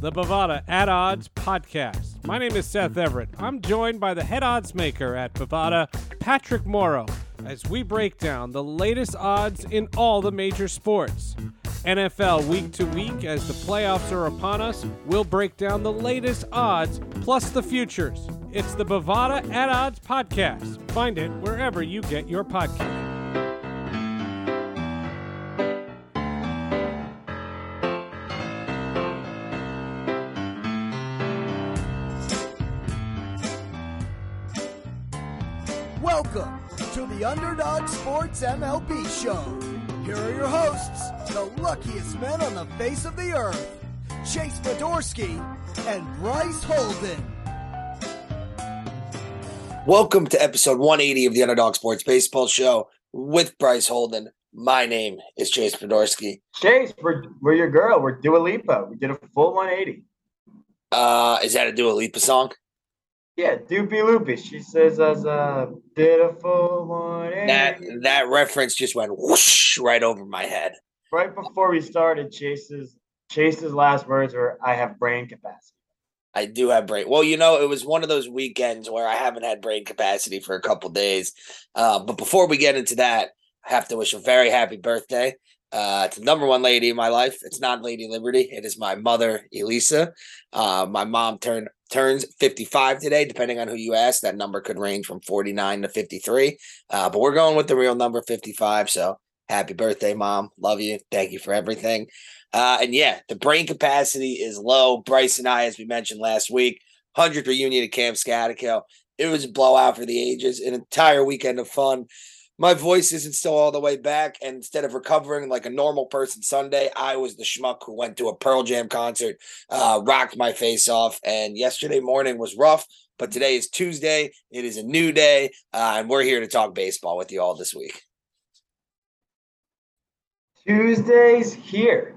the Bovada at Odds podcast. My name is Seth Everett. I'm joined by the head odds maker at Bovada, Patrick Morrow, as we break down the latest odds in all the major sports. NFL week to week as the playoffs are upon us, we'll break down the latest odds plus the futures. It's the Bovada at Odds podcast. Find it wherever you get your podcast. Underdog Sports MLB Show. Here are your hosts, the luckiest men on the face of the earth, Chase Fedorsky and Bryce Holden. Welcome to episode 180 of the Underdog Sports Baseball Show with Bryce Holden. My name is Chase Fedorsky. Chase, we're, we're your girl. We're Dua Lipa. We did a full 180. Uh, is that a Dua Lipa song? Yeah, Doopy Loopy. She says as a beautiful 180. That that reference just went whoosh right over my head. right before we started, Chase's Chase's last words were I have brain capacity. I do have brain. Well, you know, it was one of those weekends where I haven't had brain capacity for a couple days. Uh, but before we get into that, I have to wish a very happy birthday uh, to the number one lady in my life. It's not Lady Liberty. It is my mother, Elisa. Uh, my mom turned turns 55 today, depending on who you ask. That number could range from 49 to 53. Uh, but we're going with the real number 55. So happy birthday, mom. Love you. Thank you for everything. Uh, and yeah, the brain capacity is low. Bryce and I, as we mentioned last week, 100th reunion at Camp Scatico. It was a blowout for the ages, an entire weekend of fun. My voice isn't still all the way back. And instead of recovering like a normal person Sunday, I was the schmuck who went to a Pearl Jam concert, uh, rocked my face off. And yesterday morning was rough, but today is Tuesday. It is a new day. Uh, and we're here to talk baseball with you all this week. Tuesdays here.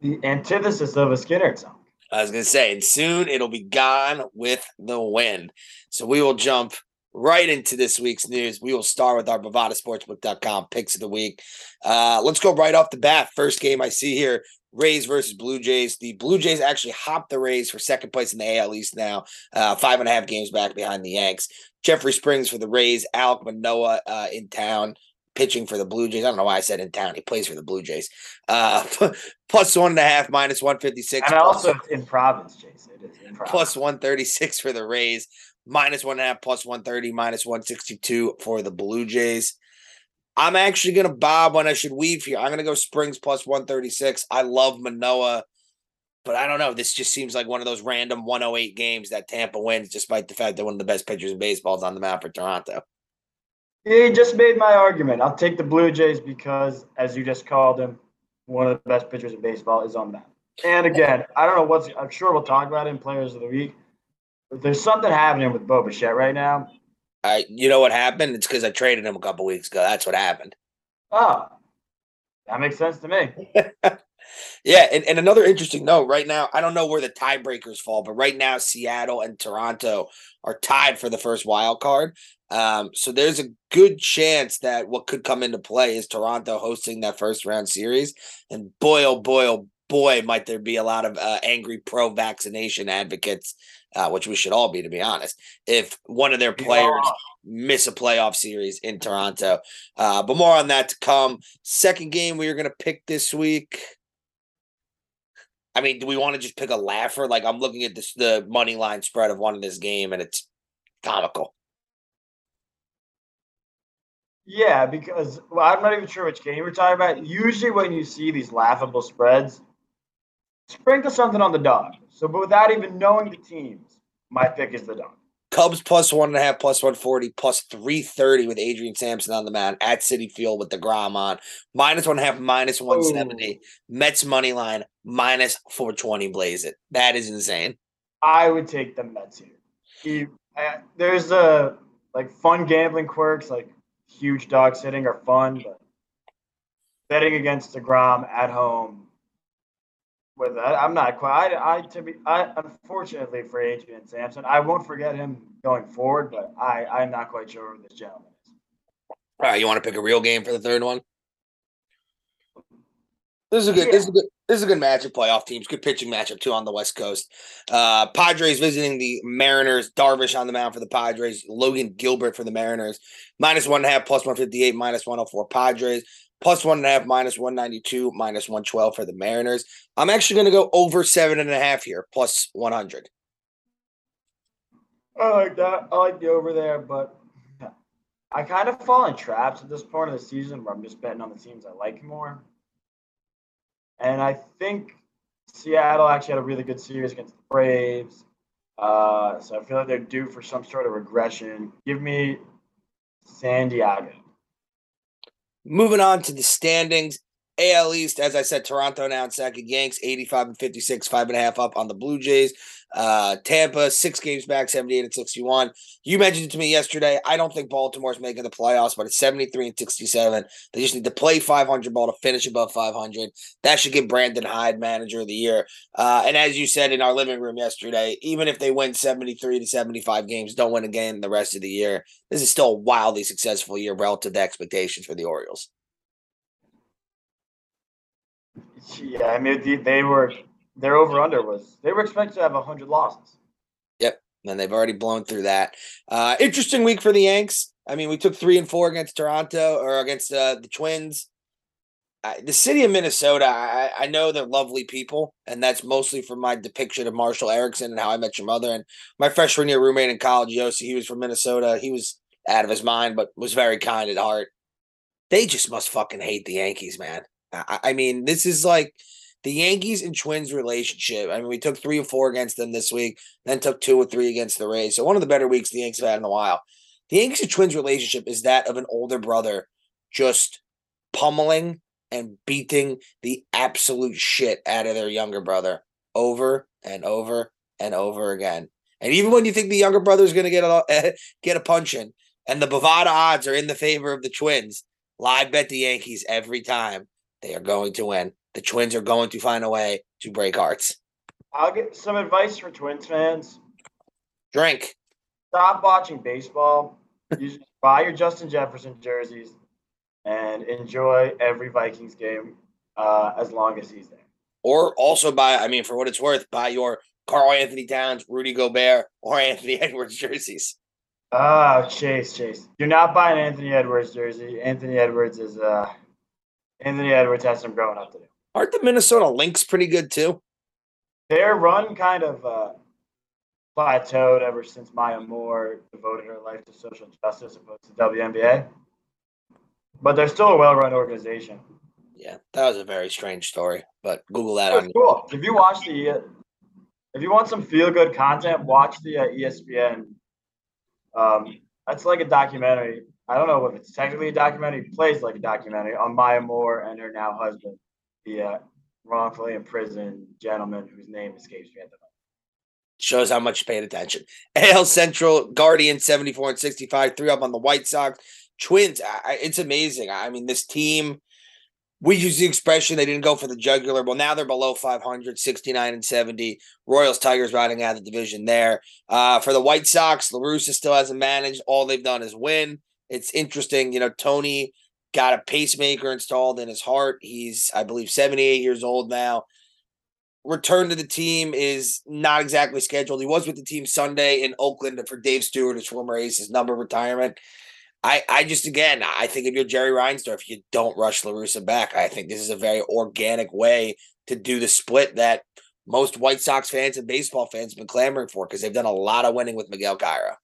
The antithesis of a Skynyrd song. I was going to say, and soon it'll be gone with the wind. So we will jump right into this week's news. We will start with our BovadaSportsbook.com picks of the week. Uh, let's go right off the bat. First game I see here Rays versus Blue Jays. The Blue Jays actually hopped the Rays for second place in the AL East now, uh, five and a half games back behind the Yanks. Jeffrey Springs for the Rays, Alek Manoah uh, in town. Pitching for the Blue Jays. I don't know why I said in town. He plays for the Blue Jays. Uh, plus one and a half, minus 156. And also it's in province, Chase. It is in province. plus 136 for the Rays, minus one and a half, plus 130, minus 162 for the Blue Jays. I'm actually going to bob when I should weave here. I'm going to go Springs plus 136. I love Manoah, but I don't know. This just seems like one of those random 108 games that Tampa wins, despite the fact that one of the best pitchers in baseball is on the map for Toronto. He just made my argument. I'll take the Blue Jays because, as you just called him, one of the best pitchers in baseball is on that. And again, I don't know what's. I'm sure we'll talk about it in Players of the Week. There's something happening with Bo Bichette right now. I, you know what happened? It's because I traded him a couple weeks ago. That's what happened. Oh, that makes sense to me. Yeah, and, and another interesting note right now, I don't know where the tiebreakers fall, but right now Seattle and Toronto are tied for the first wild card. Um, so there's a good chance that what could come into play is Toronto hosting that first round series. And boy, oh boy, oh boy, might there be a lot of uh, angry pro vaccination advocates, uh, which we should all be, to be honest, if one of their players Yeah. miss a playoff series in Toronto. Uh, but more on that to come. Second game we are going to pick this week. I mean, do we want to just pick a laugher? Like I'm looking at this the money line spread of one of this game, and it's comical. Yeah, because well, I'm not even sure which game we're talking about. Usually, when you see these laughable spreads, sprinkle something on the dog. So, but without even knowing the teams, my pick is the dog. Cubs plus one and a half, plus one forty, plus three thirty with Adrian Sampson on the mound at Citi Field with deGrom on minus one and a half, minus one seventy. Mets money line minus four twenty. Blaze it. That is insane. I would take the Mets here. He, there's a like fun gambling quirks, like huge dog sitting are fun, but betting against the Degrom at home with that, I'm not quite. I, I to be, I unfortunately for Adrian Sampson, I won't forget him going forward, but I, I'm not quite sure who this gentleman is. All right, you want to pick a real game for the third one? This is a good. This is a good. this is a good matchup. Playoff teams, good pitching matchup too on the West Coast. Uh, Padres visiting the Mariners. Darvish on the mound for the Padres. Logan Gilbert for the Mariners. Minus one and a half, plus one fifty eight, minus one hundred four Padres. Plus one and a half, minus one ninety two, minus one twelve for the Mariners. I'm actually going to go over seven and a half here, plus one hundred. I like that. I like the over there, but I kind of fall in traps at this point of the season where I'm just betting on the teams I like more. And I think Seattle actually had a really good series against the Braves. Uh, so I feel like they're due for some sort of regression. Give me San Diego. Moving on to the standings. AL East, as I said, Toronto now in second. Yanks 85 and 56, five and a half up on the Blue Jays. Uh, Tampa, six games back, 78 and 61. You mentioned it to me yesterday. I don't think Baltimore's making the playoffs, but it's 73 and 67. They just need to play 500 ball to finish above 500. That should give Brandon Hyde manager of the year. Uh, and as you said in our living room yesterday, even if they win 73 to 75 games, don't win again the rest of the year, this is still a wildly successful year relative to expectations for the Orioles. Yeah, I mean, they were their over under was they were expected to have hundred losses. Yep, and they've already blown through that. Uh, interesting week for the Yanks. I mean, we took three and four against Toronto or against uh, the Twins. Uh, the city of Minnesota, I, I, know they're lovely people, and that's mostly from my depiction of Marshall Eriksen and How I Met Your Mother. And my freshman year roommate in college, Yossi, he was from Minnesota. He was out of his mind, but was very kind at heart. They just must fucking hate the Yankees, man. I, mean, this is like the Yankees and Twins relationship. I mean, we took three or four against them this week, then took two or three against the Rays. So one of the better weeks the Yankees have had in a while. The Yankees and Twins relationship is that of an older brother just pummeling and beating the absolute shit out of their younger brother over and over and over again. And even when you think the younger brother is going to get a get a punch in, and the Bovada odds are in the favor of the Twins, live bet the Yankees every time they are going to win the Twins are going to find a way to break hearts. I'll get some advice for Twins fans. Drink. Stop watching baseball. you just buy your Justin Jefferson jerseys and enjoy every Vikings game uh, as long as he's there. Or also buy, I mean, for what it's worth, buy your Karl-Anthony Towns, Rudy Gobert, or Anthony Edwards jerseys. Oh, Chase, Chase. You're not buying Anthony Edwards jersey. Anthony Edwards is uh Anthony Edwards has some growing up to do. Aren't the Minnesota Lynx pretty good too? Their run kind of uh, plateaued ever since Maya Moore devoted her life to social justice opposed to WNBA. But they're still a well-run organization. Yeah, that was a very strange story. But Google that. Cool. If you watch the, if you want some feel-good content, watch the uh, ESPN. Um, that's like a documentary. I don't know if it's technically a documentary. Plays like a documentary on Maya Moore and her now husband the uh, wrongfully imprisoned gentleman whose name escapes me at the moment. Shows how much you paid attention. AL Central, Guardian 74 and 65, three up on the White Sox. Twins, I, it's amazing. I mean, this team, we use the expression they didn't go for the jugular. Well, now they're below 500, 69 and 70. Royals, Tigers riding out of the division there. Uh, for the White Sox, La Russa still hasn't managed. All they've done is win. It's interesting. You know, Tony got a pacemaker installed in his heart. He's, I believe, 78 years old now. Return to the team is not exactly scheduled. He was with the team Sunday in Oakland for Dave Stewart, his former ace's number retirement. I, I just again, I think if you're Jerry Reinsdorf, you don't rush La Russa back. I think this is a very organic way to do the split that most White Sox fans and baseball fans have been clamoring for because they've done a lot of winning with Miguel Cairo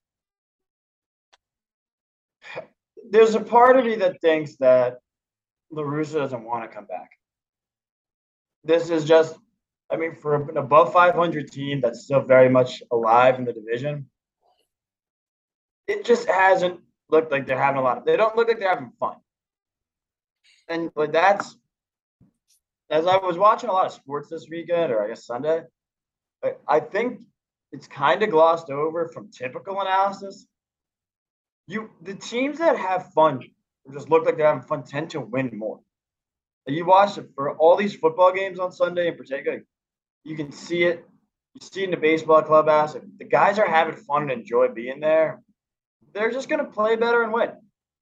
there's a part of me that thinks that La Russa doesn't want to come back. This is just, I mean, for an above 500 team that's still very much alive in the division, it just hasn't looked like they're having a lot of, they don't look like they're having fun. And like that's, as I was watching a lot of sports this weekend, or I guess Sunday, I, I think it's kind of glossed over from typical analysis you the teams that have fun just look like they're having fun tend to win more. You watch it for all these football games on Sunday in particular, you can see it. You see it in the baseball clubhouse. If the guys are having fun and enjoy being there, they're just going to play better and win.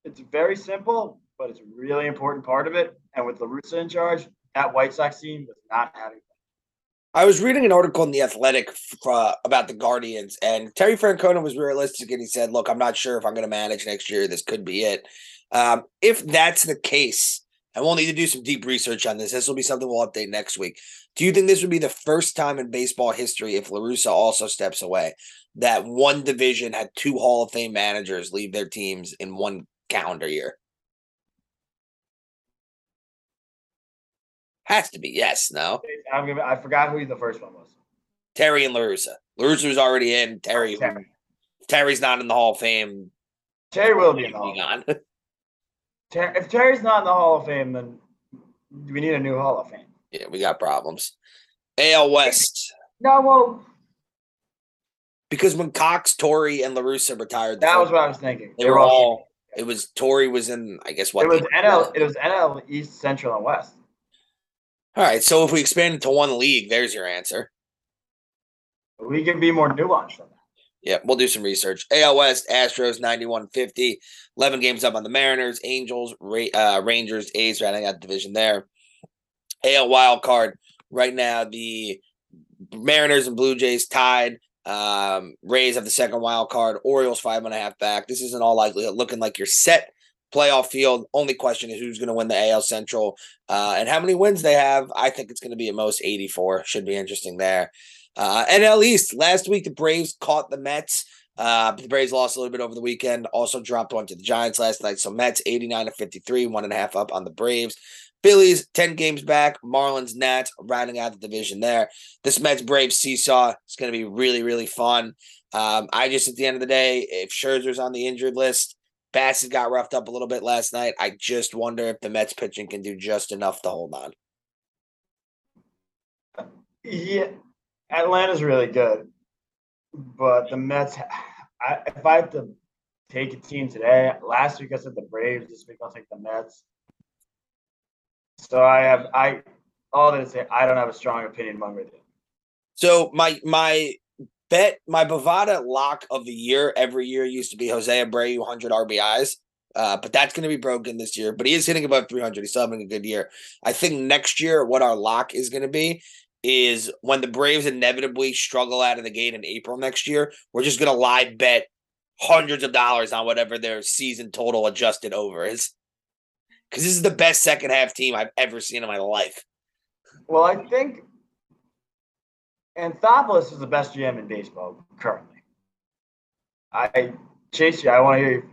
It's very simple, but it's a really important part of it. And with La Russa in charge, that White Sox team was not having. I was reading an article in the Athletic uh, about the Guardians, and Terry Francona was realistic, and he said, "Look, I'm not sure if I'm going to manage next year. This could be it. Um, if that's the case, and we'll need to do some deep research on this. This will be something we'll update next week. Do you think this would be the first time in baseball history, if La Russa also steps away, that one division had two Hall of Fame managers leave their teams in one calendar year? Has to be yes. No, I'm gonna, I forgot who the first one was. Terry and La Russa. La Russa was already in. Terry, Terry. Terry's not in the Hall of Fame. Terry will be in the Hall. Ter- if Terry's not in the Hall of Fame, then we need a new Hall of Fame. yeah, we got problems. AL West. No, well, Because when Cox, Torre, and La Russa retired, that was what I was thinking. They were all. It was Torre was in. I guess what It was NL. It was NL East, Central, and West. All right, so if we expand it to one league, there's your answer. We can be more nuanced than that. Yeah, we'll do some research. AL West, Astros 91-50, 11 games up on the Mariners, Angels, Ra- uh, Rangers, A's rounding out the division there. AL wild card right now, the Mariners and Blue Jays tied. Um, Rays have the second wild card. Orioles five and a half back. This is in all likelihood looking like you're set playoff field. Only question is who's going to win the AL Central uh, and how many wins they have. I think it's going to be at most 84. Should be interesting there. Uh, NL East. Last week, the Braves caught the Mets. Uh, the Braves lost a little bit over the weekend. Also dropped one to the Giants last night. So Mets 89 to 53, one and a half up on the Braves. Phillies 10 games back. Marlins, Nats rounding out the division there. This Mets Braves seesaw is going to be really, really fun. Um, I just, at the end of the day, if Scherzer's on the injured list, Bassitt got roughed up a little bit last night. I just wonder if the Mets pitching can do just enough to hold on. Yeah, Atlanta's really good, but the Mets. I, if I have to take a team today, last week I said the Braves. This week I'll take the Mets. So I have I all that to say I don't have a strong opinion among with it. So my my bet, my Bovada lock of the year every year used to be Jose Abreu 100 RBIs. Uh, but that's going to be broken this year. But he is hitting above 300. He's still having a good year. I think next year, what our lock is going to be is when the Braves inevitably struggle out of the gate in April next year, we're just going to live bet hundreds of dollars on whatever their season total adjusted over is. Because this is the best second half team I've ever seen in my life. Well, I think Anthopoulos is the best GM in baseball currently. I chase you. I want to hear. If,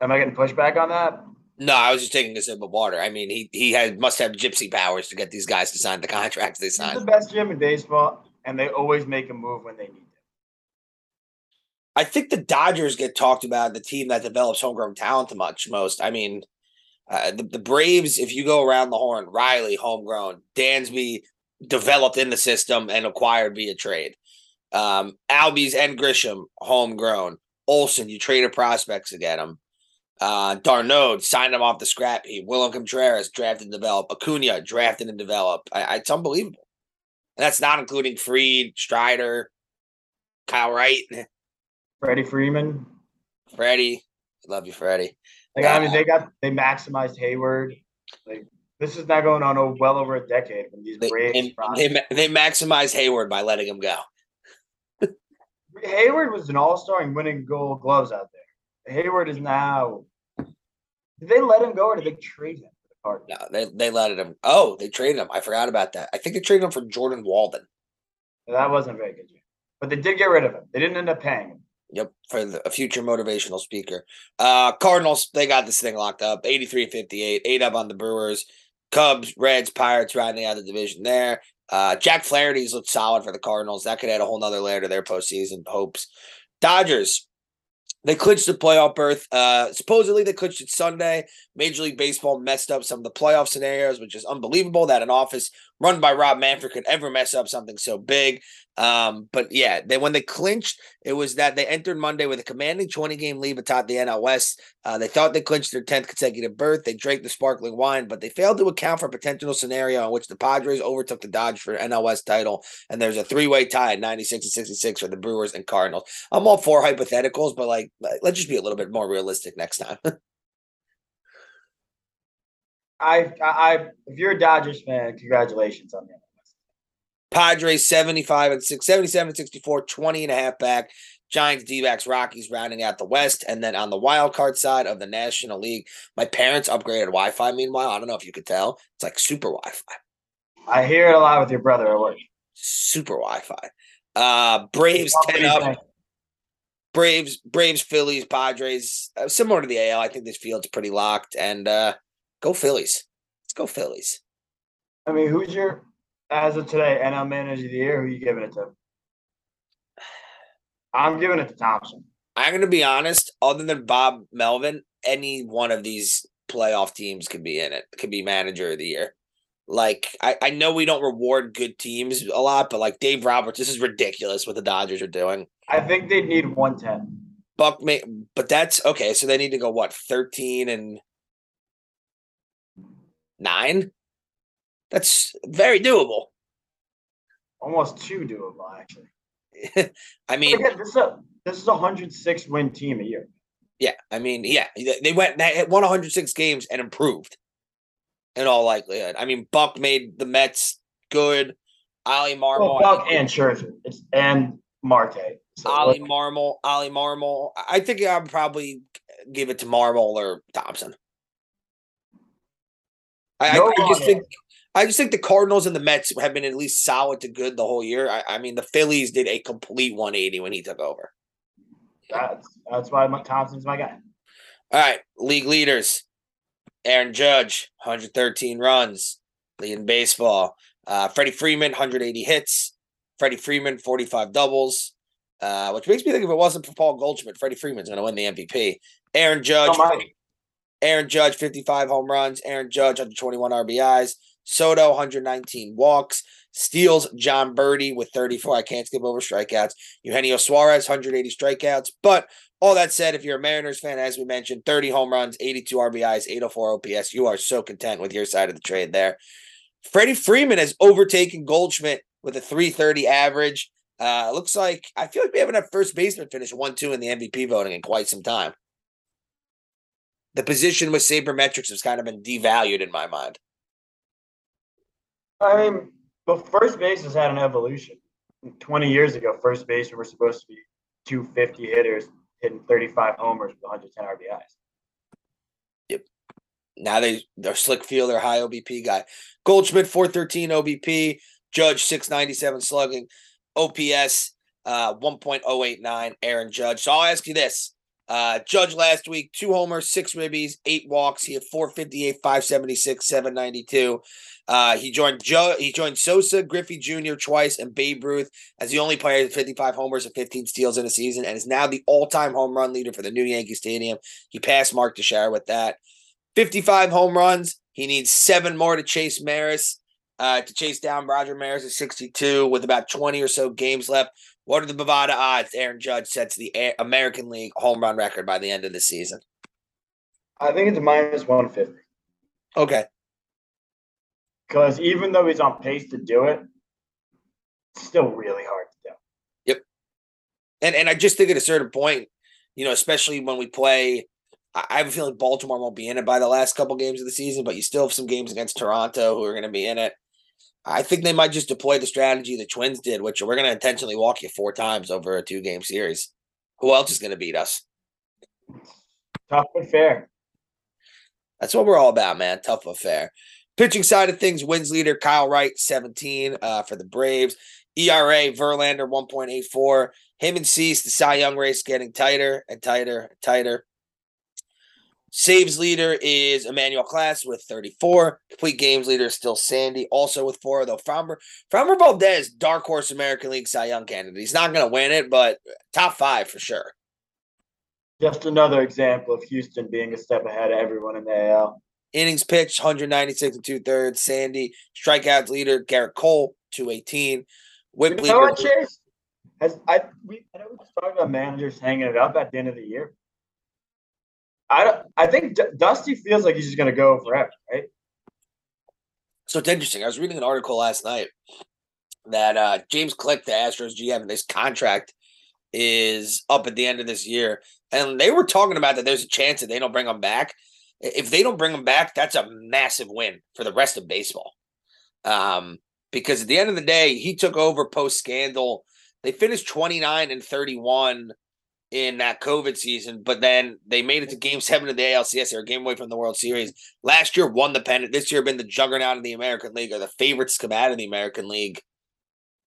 am I getting pushback on that? No, I was just taking a sip of water. I mean, he he had must have gypsy powers to get these guys to sign the contracts they He's the best GM in baseball, and they always make a move when they need it. I think the Dodgers get talked about the team that develops homegrown talent the much most. I mean, uh, the, the Braves, if you go around the horn, Riley homegrown, Dansby developed in the system and acquired via trade. Um, Albies and Grissom homegrown. Olson, you traded prospects to get him. Uh, d'Arnaud signed him off the scrap heap. William Contreras drafted and developed. Acuna drafted and developed. I, it's unbelievable. And that's not including Fried, Strider, Kyle Wright, Freddie Freeman. Freddie. Love you, Freddie. Like I mean, they got they maximized Heyward. Like this is now going on oh, well over a decade when these They, Braves. they, they, they maximize Heyward by letting him go. Heyward was an all star and winning gold gloves out there. Heyward is now. Did they let him go or did they trade him for the Cardinals? No, they, they let him. Oh, they traded him. I forgot about that. I think they traded him for Jordan Walden. That wasn't very good. But they did get rid of him. They didn't end up paying him. Yep, for the, a future motivational speaker. Uh Cardinals, they got this thing locked up. 83-58, eight up on the Brewers. Cubs, Reds, Pirates rounding out the division there. Uh Jack Flaherty's looked solid for the Cardinals. That could add a whole nother layer to their postseason hopes. Dodgers, they clinched the playoff berth. Uh, supposedly they clinched it Sunday. Major League Baseball messed up some of the playoff scenarios, which is unbelievable that an office run by Rob Manfred could ever mess up something so big. Um, but yeah, they when they clinched, it was that they entered Monday with a commanding 20 game lead atop the NL West. Uh, they thought they clinched their 10th consecutive berth. They drank the sparkling wine, but they failed to account for a potential scenario in which the Padres overtook the Dodgers for NL West title, and there's a three way tie at 96 and 66 for the Brewers and Cardinals. I'm all for hypotheticals, but like, let's just be a little bit more realistic next time. I, I, if you're a Dodgers fan, congratulations on that. Padres 75 and 6, 77 and 64, 20 and a half back. Giants, D backs, Rockies rounding out the West. And then on the wild card side of the National League, my parents upgraded Wi Fi. Meanwhile, I don't know if you could tell. It's like super Wi Fi. I hear it a lot with your brother at work. Super Wi Fi. Uh, Braves 10 do up. think? Braves, Braves, Phillies, Padres, uh, similar to the AL. I think this field's pretty locked. And uh, go Phillies. Let's go Phillies. I mean, who's your, as of today, NL Manager of the Year? Who are you giving it to? I'm giving it to Thomson. I'm going to be honest. Other than Bob Melvin, any one of these playoff teams could be in it. Could be manager of the year. Like I, I know we don't reward good teams a lot, but like Dave Roberts, this is ridiculous what the Dodgers are doing. I think they'd need 110. Buck may, but that's okay. So they need to go what thirteen and nine. That's very doable. Almost two doable, actually. I mean, Again, this is a this is a 106 win team a year. Yeah, I mean, yeah, they went they won 106 games and improved. In all likelihood, I mean, Buck made the Mets good. Oli Marmol, Well, Buck and Scherzer, it's and Marte. So, Oli Marmol, Oli Marmol. I think I would probably give it to Marmol or Thomson. I, I- No I just wrong think I just think the Cardinals and the Mets have been at least solid to good the whole year. I, I mean, the Phillies did a complete 180 when he took over. that's that's why my, Thomson's my guy. All right, league leaders. Aaron Judge, 113 runs, leading baseball. Uh, Freddie Freeman, 180 hits. Freddie Freeman, 45 doubles. Uh, which makes me think if it wasn't for Paul Goldschmidt, Freddie Freeman's going to win the MVP. Aaron Judge, Oh. Aaron Judge, 55 home runs. Aaron Judge, 121 RBIs. Soto, 119 walks. Steals, Jon Berti with 34. I can't skip over strikeouts. Eugenio Suarez, 180 strikeouts. But all that said, if you're a Mariners fan, as we mentioned, 30 home runs, 82 RBIs, 804 OPS, you are so content with your side of the trade there. Freddie Freeman has overtaken Goldschmidt with a 330 average. Uh, looks like I feel like we haven't had first baseman finish 1 2 in the MVP voting in quite some time. The position with sabermetrics has kind of been devalued in my mind. I mean, but first base has had an evolution. 20 years ago, first basemen were supposed to be 250 hitters hitting 35 homers with 110 RBIs. Yep. Now they they're slick fielder, high OBP guy. Goldschmidt 413 OBP, Judge 697 slugging, OPS uh 1.089, Aaron Judge. So I'll ask you this. Uh Judge last week, two homers, six ribbies, eight walks. He had 458, 576, 792. Uh he joined Joe he joined Sosa, Griffey Jr. twice, and Babe Ruth as the only player with 55 homers and 15 steals in a season, and is now the all-time home run leader for the new Yankee Stadium. He passed Mark Teixeira with that. 55 home runs. He needs seven more to chase Maris, uh, to chase down Roger Maris at 62 with about 20 or so games left. What are the Bovada odds? Aaron Judge sets the A- American League home run record by the end of the season. I think it's minus 150 Okay. because even though he's on pace to do it, it's still really hard to do. Yep. And and I just think at a certain point, you know, especially when we play, I I have a feeling Baltimore won't be in it by the last couple games of the season, but you still have some games against Toronto who are going to be in it. I think they might just deploy the strategy the Twins did, which we're going to intentionally walk you four times over a two game series. Who else is going to beat us? Tough but fair. That's what we're all about, man. Tough affair. Pitching side of things, wins leader Kyle Wright, 17 uh, for the Braves. ERA, Verlander, 1.84. Him and Cease, the Cy Young race getting tighter and tighter and tighter. Saves leader is Emmanuel Clase with 34. Complete games leader is still Sandy, also with four, though Framber, Framber Valdez, dark horse American League Cy Young candidate. He's not going to win it, but top five for sure. Just another example of Houston being a step ahead of everyone in the AL. Innings pitched 196 and two thirds. Sandy strikeouts leader Gerrit Cole 218. Whip You know what, leader. Chase? Has I we I know we just talked about managers hanging it up at the end of the year. I I think D- Dusty feels like he's just gonna go forever, right? So it's interesting. I was reading an article last night that uh, James Click, the Astros GM, and his contract is up at the end of this year, and they were talking about that there's a chance that they don't bring him back. If they don't bring him back, that's a massive win for the rest of baseball. Um, because at the end of the day, he took over post scandal. They finished 29 and 31 in that COVID season, but then they made it to game seven of the ALCS. They were game away from the World Series. Last year won the pennant. This year been the juggernaut of the American League or the favorites to come out of the American League.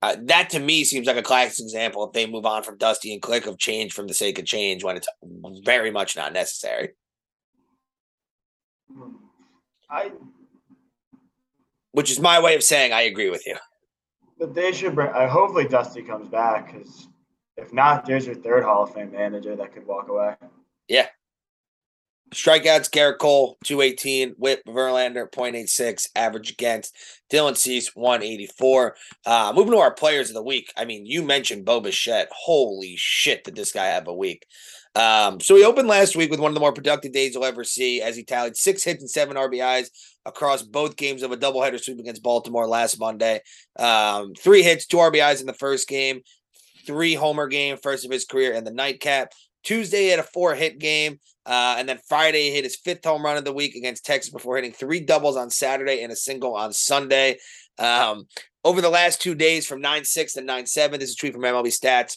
Uh, that to me seems like a classic example if they move on from Dusty and Click of change from the sake of change when it's very much not necessary. I which is my way of saying I agree with you. But they should bring. Uh, hopefully, Dusty comes back because if not, there's your third Hall of Fame manager that could walk away. Yeah. Strikeouts, Gerrit Cole, 218. Whip, Verlander, 0.86. Average against. Dylan Cease, 184. Uh, moving to our players of the week. I mean, you mentioned Bo Bichette. Holy shit, did this guy have a week. Um, so he opened last week with one of the more productive days you'll ever see as he tallied six hits and seven RBIs across both games of a doubleheader sweep against Baltimore last Monday. Um, three hits, two RBIs in the first game, three homer game, first of his career in the nightcap. Tuesday he had a four hit game. Uh, and then Friday he hit his fifth home run of the week against Texas before hitting three doubles on Saturday and a single on Sunday. Um, over the last two days from 9 6 to 9 7, this is a tweet from MLB Stats.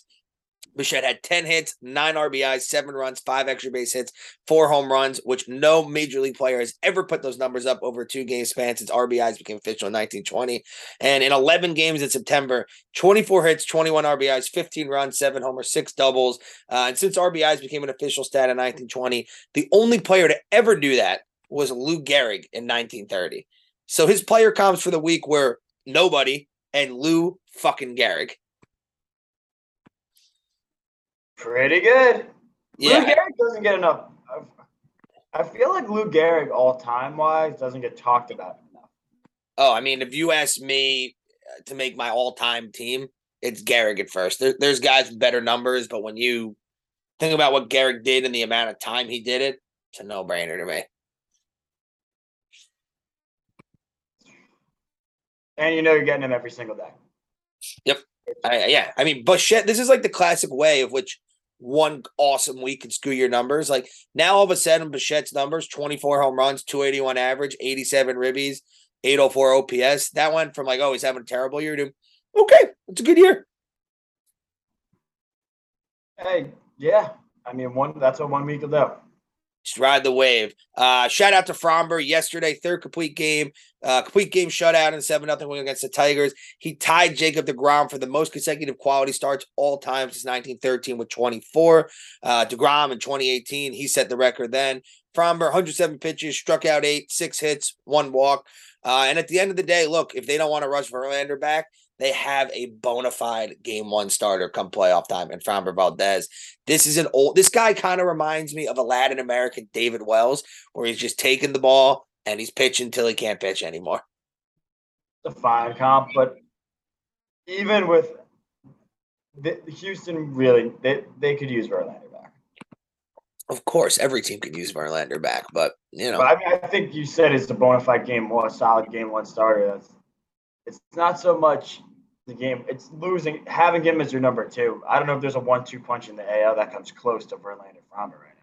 Bichette had 10 hits, nine RBIs, seven runs, five extra base hits, four home runs, which no major league player has ever put those numbers up over two game span since RBIs became official in 1920. And in 11 games in September, 24 hits, 21 RBIs, 15 runs, seven homers, six doubles. Uh, and since RBIs became an official stat in 1920, the only player to ever do that was Lou Gehrig in 1930. So his player comps for the week were nobody and Lou fucking Gehrig. Pretty good. Yeah. Lou Gehrig doesn't get enough. I feel like Lou Gehrig, all time wise, doesn't get talked about enough. Oh, I mean, if you ask me uh, to make my all time team, it's Gehrig at first. There, there's guys with better numbers, but when you think about what Gehrig did and the amount of time he did it, it's a no brainer to me. And you know you're getting him every single day. Yep. I, yeah. I mean, Bichette, this is like the classic way of which one awesome week can screw your numbers. Like now, all of a sudden, Bichette's numbers 24 home runs, 281 average, 87 ribbies, 804 OPS. That went from like, oh, he's having a terrible year to, okay, it's a good year. Hey, yeah. I mean, one that's what one week will do. Just ride the wave. Uh, shout out to Framber yesterday, third complete game, uh, complete game shutout and 7 0 win against the Tigers. He tied Jacob DeGrom for the most consecutive quality starts all time since 1913 with 24. Uh, DeGrom in 2018, he set the record then. Framber, 107 pitches, struck out eight, six hits, one walk. Uh, and at the end of the day, look, if they don't want to rush Verlander back, they have a bona fide game one starter come playoff time in Framber Valdez. This is an old, this guy kind of reminds me of a Latin American David Wells, where he's just taking the ball and he's pitching until he can't pitch anymore. It's a fine comp, but even with the, Houston, really, they, they could use Verlander back. Of course, every team could use Verlander back, but you know, but I mean, I think you said it's a bona fide game one, solid game one starter. That's it's not so much the game. It's losing having him as your number two. I don't know if there's a one-two punch in the AL that comes close to Verlander Framber right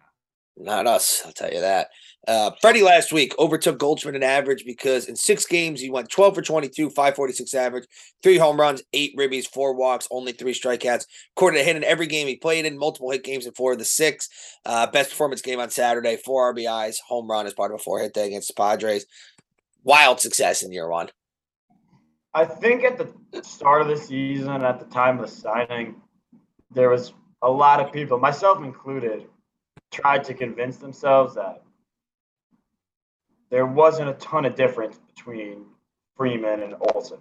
now. Not us, I'll tell you that. Uh, Freddie last week overtook Goldschmidt in average because in six games he went 12 for 22, 546 average, three home runs, eight ribbies, four walks, only three strikeouts. Recorded a hit in every game he played in, multiple hit games in four of the six. Uh, best performance game on Saturday, four RBIs, home run as part of a four hit day against the Padres. Wild success in year one. I think at the start of the season, at the time of the signing, there was a lot of people, myself included, tried to convince themselves that there wasn't a ton of difference between Freeman and Olson.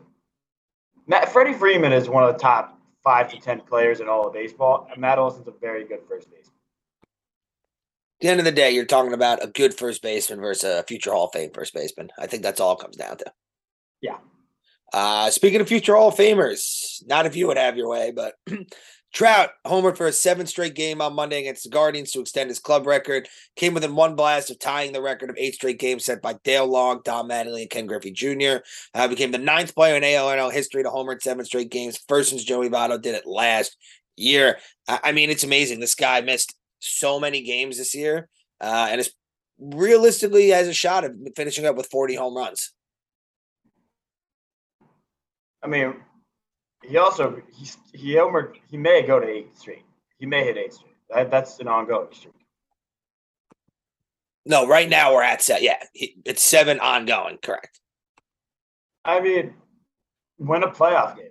Matt, Freddie Freeman is one of the top five to ten players in all of baseball, and Matt Olson's a very good first baseman. At the end of the day, you're talking about a good first baseman versus a future Hall of Fame first baseman. I think that's all it comes down to. Yeah. Uh, speaking of future Hall of Famers, not if you would have your way, but Trout homered for a seven straight game on Monday against the Guardians to extend his club record. Came within one blast of tying the record of eight straight games set by Dale Long, Don Mattingly, and Ken Griffey Jr. Uh, became the ninth player in ALNL history to homer in seven straight games, first since Joey Votto did it last year. I, I mean, it's amazing. This guy missed so many games this year, uh, and his realistically has a shot of finishing up with 40 home runs. I mean, he also he he homered, he may go to eighth street. He may hit eighth street. That, that's an ongoing streak. No, right now we're at set. Yeah, it's seven ongoing. Correct. I mean, win a playoff game.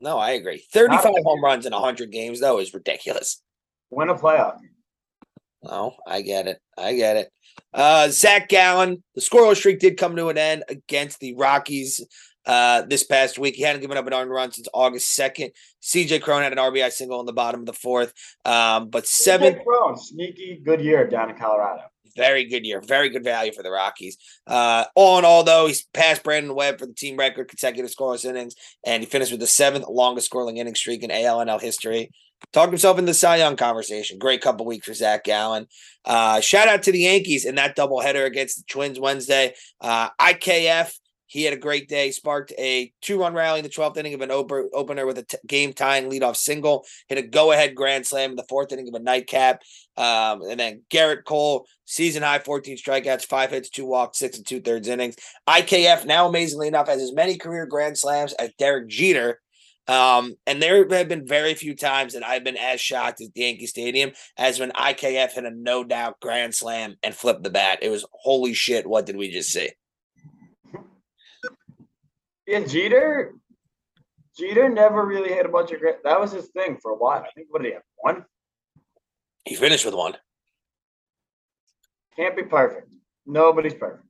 No, I agree. Thirty-five home runs in hundred games, though, is ridiculous. Win a playoff game. Oh, I get it. I get it. Uh, Zach Gallen, the scoreless streak did come to an end against the Rockies uh, this past week. He hadn't given up an earned run since August 2nd. CJ Cron had an RBI single in the bottom of the fourth. Um, but seven. Cron, sneaky good year down in Colorado. Very good year. Very good value for the Rockies. Uh, all in all, though, he's passed Brandon Webb for the team record consecutive scoreless innings, and he finished with the seventh longest scoring inning streak in ALNL history. Talked himself into the Cy Young conversation. Great couple weeks for Zach Gallen. Uh, shout out to the Yankees in that doubleheader against the Twins Wednesday. Uh, IKF he had a great day, sparked a two run rally in the 12th inning of an opener with a t- game tying leadoff single, hit a go ahead grand slam in the fourth inning of a nightcap. Um, and then Garrett Cole, season high 14 strikeouts, five hits, two walks, six and two thirds innings. IKF now, amazingly enough, has as many career grand slams as Derek Jeter. Um, and there have been very few times that I've been as shocked at Yankee Stadium as when IKF hit a no doubt grand slam and flipped the bat. It was holy shit. What did we just see? Yeah, Jeter. Jeter never really hit a bunch of great. That was his thing for a while. I think what did he have? One. He finished with one. Can't be perfect. Nobody's perfect.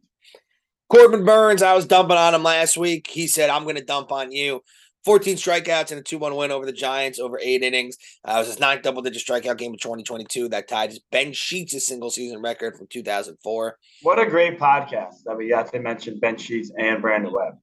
Corbin Burnes, I was dumping on him last week. He said, I'm going to dump on you. 14 strikeouts and a 2 1 win over the Giants over eight innings. Uh, it was his ninth double digit strikeout game of 2022 that tied Ben Sheets' single season record from 2004. What a great podcast that we got to mention Ben Sheets and Brandon Webb.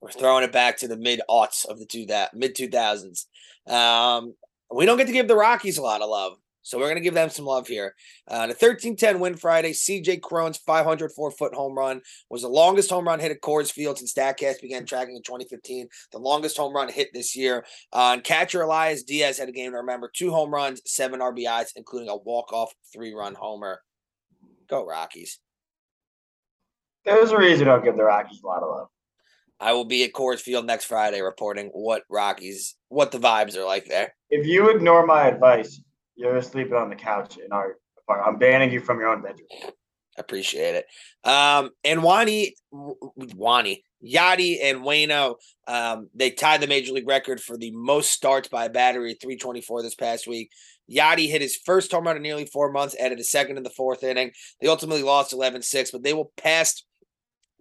We're throwing it back to the mid aughts of the two that mid two thousands. Um, we don't get to give the Rockies a lot of love, so we're gonna give them some love here. Uh, the 13-10 win Friday, CJ Cron's 504 foot home run was the longest home run hit at Coors Field since Statcast began tracking in 2015. The longest home run hit this year. Uh, and catcher Elias Diaz had a game to remember: two home runs, seven RBIs, including a walk-off three-run homer. Go Rockies! There's a reason I don't give the Rockies a lot of love. I will be at Coors Field next Friday reporting what Rockies, what the vibes are like there. If you ignore my advice, you're sleeping on the couch in our apartment. I'm banning you from your own bedroom. Appreciate it. Um, and Wani, Wani, Yadi, and Wayno, um, they tied the major league record for the most starts by a battery, 324 this past week. Yadi hit his first home run in nearly four months, added a second in the fourth inning. They ultimately lost 11 6, but they will pass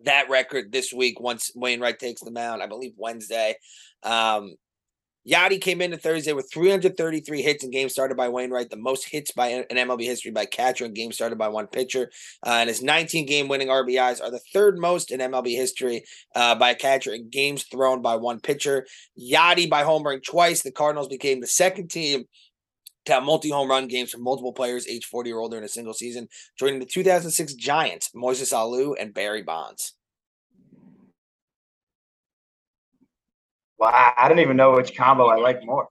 that record this week once Wainwright takes the mound, I believe Wednesday. Um, Yadi came into Thursday with 333 hits in games started by Wainwright, the most hits by an MLB history by catcher in games started by one pitcher. Uh, and his 19 game winning RBIs are the third most in MLB history uh, by a catcher in games thrown by one pitcher. Yadi by homering twice. The Cardinals became the second team to have multi home run games for multiple players age 40 or older in a single season, joining the 2006 Giants, Moises Alou, and Barry Bonds. Wow, I don't even know which combo I like more.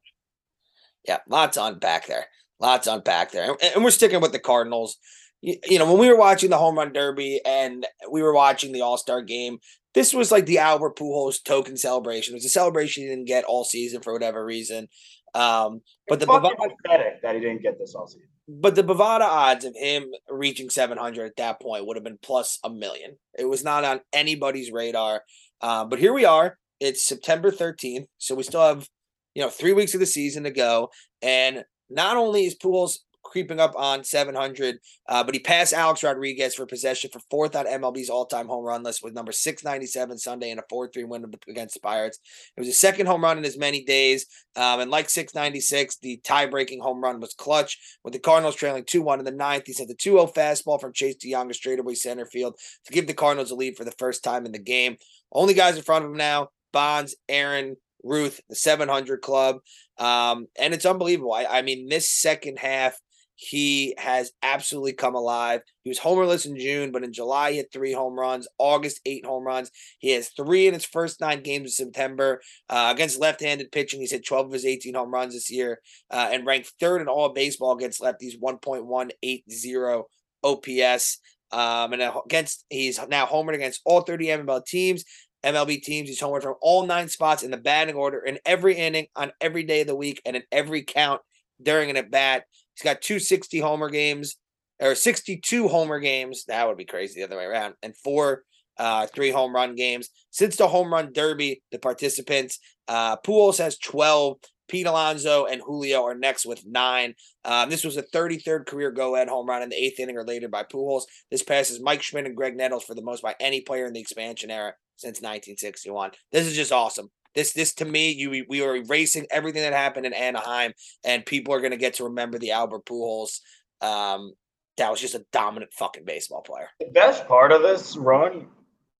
Yeah, lots on back there. Lots on back there. And we're sticking with the Cardinals. You know, when we were watching the home run derby and we were watching the All Star game, this was like the Albert Pujols token celebration. It was a celebration he didn't get all season for whatever reason. Um, but the Bovada, pathetic that he didn't get this all season. But the Bovada odds of him reaching 700 at that point would have been plus a million. It was not on anybody's radar. Uh, but here we are. It's September 13th, so we still have you know three weeks of the season to go. And not only is Pujols creeping up on 700. Uh, but he passed Alex Rodriguez for possession for fourth on MLB's all-time home run list with number 697 Sunday and a 4-3 win against the Pirates. It was his second home run in as many days. Um, and like 696, the tie-breaking home run was clutch with the Cardinals trailing 2-1 in the ninth. He sent the 2-0 fastball from Chase De Jong to straightaway center field to give the Cardinals a lead for the first time in the game. Only guys in front of him now, Bonds, Aaron, Ruth, the 700 club. Um, and it's unbelievable. I, I mean, this second half he has absolutely come alive. He was homerless in June, but in July he hit three home runs. August eight home runs. He has three in his first nine games of September uh, against left-handed pitching. He's hit twelve of his eighteen home runs this year, uh, and ranked third in all baseball against lefties, one point one eight zero OPS. Um, and against he's now homered against all 30 MLB teams. MLB teams. He's homered from all nine spots in the batting order in every inning on every day of the week and in every count during an at bat. He's got two 60 homer games or 62 homer games. That would be crazy the other way around. And four uh, three home run games. Since the home run derby, the participants, uh, Pujols has 12. Pete Alonso and Julio are next with nine. Um, this was a 33rd career go-ahead home run in the eighth inning or later by Pujols. This passes Mike Schmidt and Graig Nettles for the most by any player in the expansion era since 1961. This is just awesome. This, this to me, you we are erasing everything that happened in Anaheim, and people are going to get to remember the Albert Pujols. Um, that was just a dominant fucking baseball player. The best part of this run,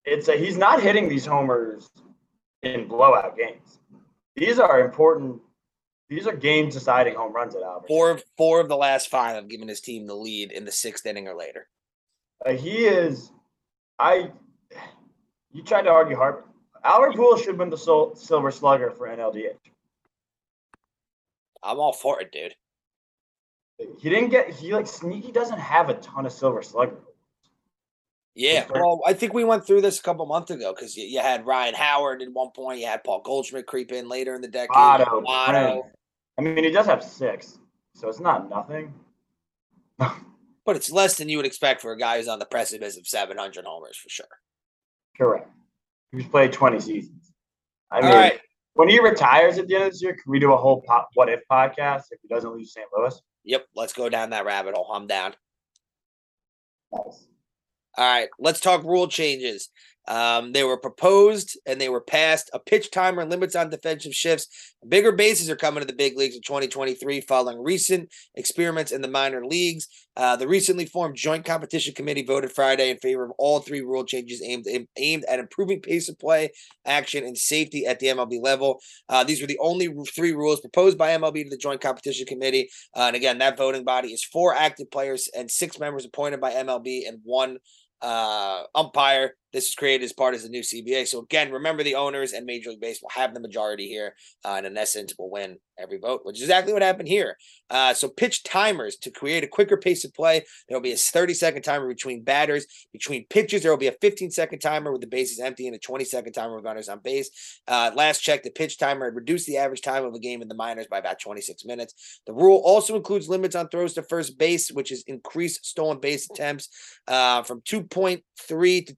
it's a, he's not hitting these homers in blowout games. These are important. These are game deciding home runs at Albert. Four of four of the last five have given his team the lead in the sixth inning or later. Uh, he is. I. You tried to argue hard. Albert Pujols should win the Silver Slugger for NLDH. I'm all for it, dude. He didn't get. He like sneaky doesn't have a ton of Silver Slugger. Yeah, well, I think we went through this a couple months ago because you, you, had Ryan Howard at one point. You had Paul Goldschmidt creep in later in the decade. Otto, Otto. I mean, he does have six, so it's not nothing. but it's less than you would expect for a guy who's on the precipice of 700 homers for sure. Correct. He's played 20 seasons. I mean, right. when he retires at the end of this year, can we do a whole po- what if podcast if he doesn't leave St. Louis? Yep, let's go down that rabbit hole. I'm down. Nice. All right, let's talk rule changes. Um, they were proposed and they were passed. A pitch timer limits on defensive shifts. Bigger bases are coming to the big leagues in 2023 following recent experiments in the minor leagues. Uh, the recently formed Joint Competition Committee voted Friday in favor of all three rule changes aimed aimed at improving pace of play, action, and safety at the MLB level. Uh, these were the only three rules proposed by MLB to the Joint Competition Committee. Uh, and again, that voting body is four active players and six members appointed by MLB and one uh, umpire. This is created as part of the new CBA. So again, remember the owners and Major League Baseball have the majority here, uh, and in essence, will win every vote, which is exactly what happened here. Uh, so pitch timers to create a quicker pace of play. There will be a 30 second timer between batters. Between pitches, there will be a 15 second timer with the bases empty and a 20 second timer with runners on base. Uh, last check, the pitch timer had reduced the average time of a game in the minors by about 26 minutes. The rule also includes limits on throws to first base, which is increased stolen base attempts uh, from 2.3 to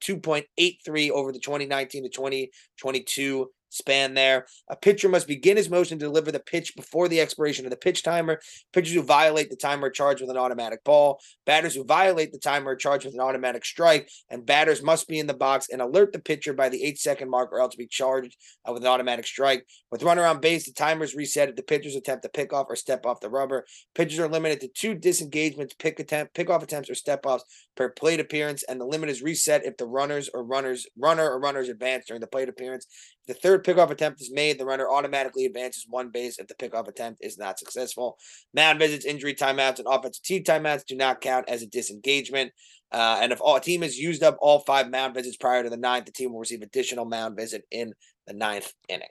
2.83 over the 2019 to 2022 span there. A pitcher must begin his motion to deliver the pitch before the expiration of the pitch timer. Pitchers who violate the timer are charged with an automatic ball. Batters who violate the timer are charged with an automatic strike. And batters must be in the box and alert the pitcher by the eight second mark or else be charged uh, with an automatic strike. With runner on base, the timer is reset if the pitchers attempt to pick off or step off the rubber. Pitchers are limited to two disengagements, pick attempt, pick off attempts or step offs per plate appearance, and the limit is reset if the runners or runners runner or runners advance during the plate appearance. The third pickoff attempt is made, the runner automatically advances one base if the pickoff attempt is not successful. Mound visits, injury timeouts, and offensive team timeouts do not count as a disengagement. Uh, and if all, a team has used up all five mound visits prior to the ninth, the team will receive additional mound visit in the ninth inning.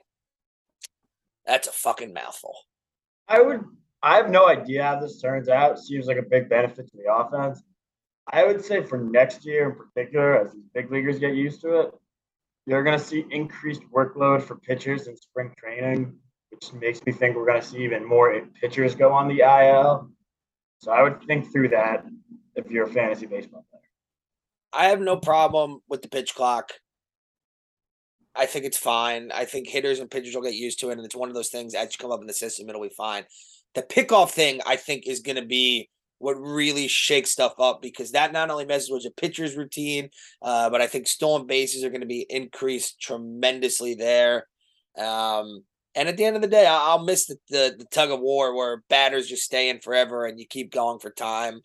That's a fucking mouthful. I would. I have no idea how this turns out. It seems like a big benefit to the offense. I would say for next year in particular, as these big leaguers get used to it, you're going to see increased workload for pitchers in spring training, which makes me think we're going to see even more pitchers go on the IL. So I would think through that if you're a fantasy baseball player. I have no problem with the pitch clock. I think it's fine. I think hitters and pitchers will get used to it, and it's one of those things as you come up in the system, it'll be fine. The pickoff thing, I think, is going to be what really shakes stuff up because that not only messes with your pitcher's routine, uh, but I think stolen bases are going to be increased tremendously there. Um, and at the end of the day, I'll miss the, the, the tug of war where batters just stay in forever and you keep going for time.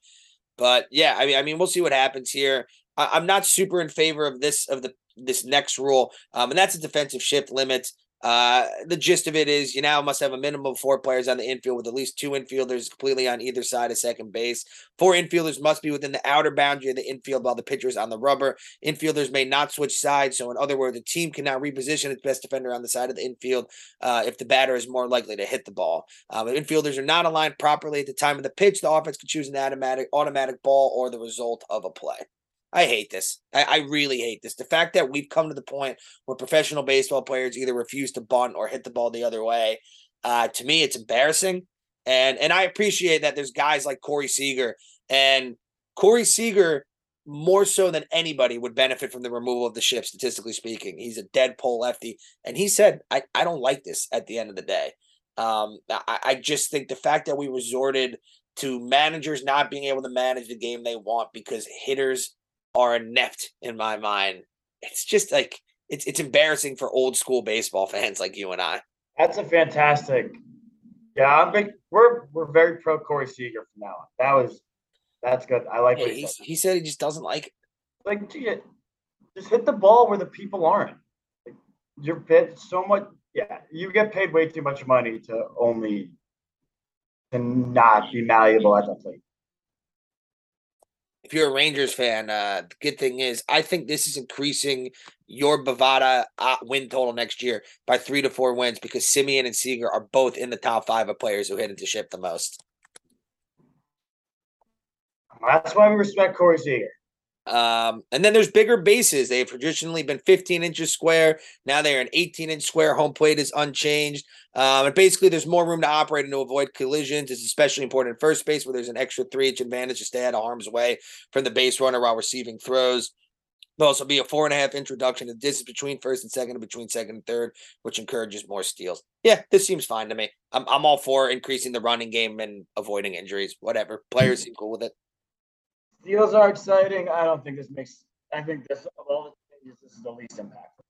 But yeah, I mean, I mean, we'll see what happens here. I, am not super in favor of this of the this next rule, um, and that's a defensive shift limit. Uh, the gist of it is you now must have a minimum of four players on the infield with at least two infielders completely on either side of second base. Four infielders must be within the outer boundary of the infield while the pitcher is on the rubber. Infielders may not switch sides. So, in other words, the team cannot reposition its best defender on the side of the infield uh, if the batter is more likely to hit the ball. Um, if infielders are not aligned properly at the time of the pitch, the offense can choose an automatic automatic ball or the result of a play. I hate this. I, I, really hate this. The fact that we've come to the point where professional baseball players either refuse to bunt or hit the ball the other way. Uh, to me, it's embarrassing. And and I appreciate that there's guys like Corey Seager and Corey Seager more so than anybody would benefit from the removal of the shift, statistically speaking. He's a dead pull lefty. And he said, I, I don't like this at the end of the day. Um, I, I just think the fact that we resorted to managers not being able to manage the game they want because hitters are inept in my mind. It's just like it's it's embarrassing for old school baseball fans like you and I. That's a fantastic. Yeah, I'm big. We're we're very pro Corey Seager from now on. That was that's good. I like. Yeah, he, said. he said he just doesn't like it. Like, just hit the ball where the people aren't. Like, you're paid so much. Yeah, you get paid way too much money to only to not be malleable at the plate. If you're a Rangers fan, uh, the good thing is I think this is increasing your Bovada uh, win total next year by three to four wins because Semien and Seager are both in the top five of players who hit into ship the most. That's why we respect Corey Seager. Um, and then there's bigger bases. They have traditionally been 15 inches square. Now they're an 18 inch square. Home plate is unchanged. Um, and basically, there's more room to operate and to avoid collisions. It's especially important in first base where there's an extra three inch advantage to stay out of harm's way from the base runner while receiving throws. There'll also be a four and a half introduction to distance between first and second and between second and third, which encourages more steals. Yeah, this seems fine to me. I'm, I'm all for increasing the running game and avoiding injuries. Whatever. Players seem cool with it. Deals are exciting. I don't think this makes. I think this of all the changes, this is the least impactful.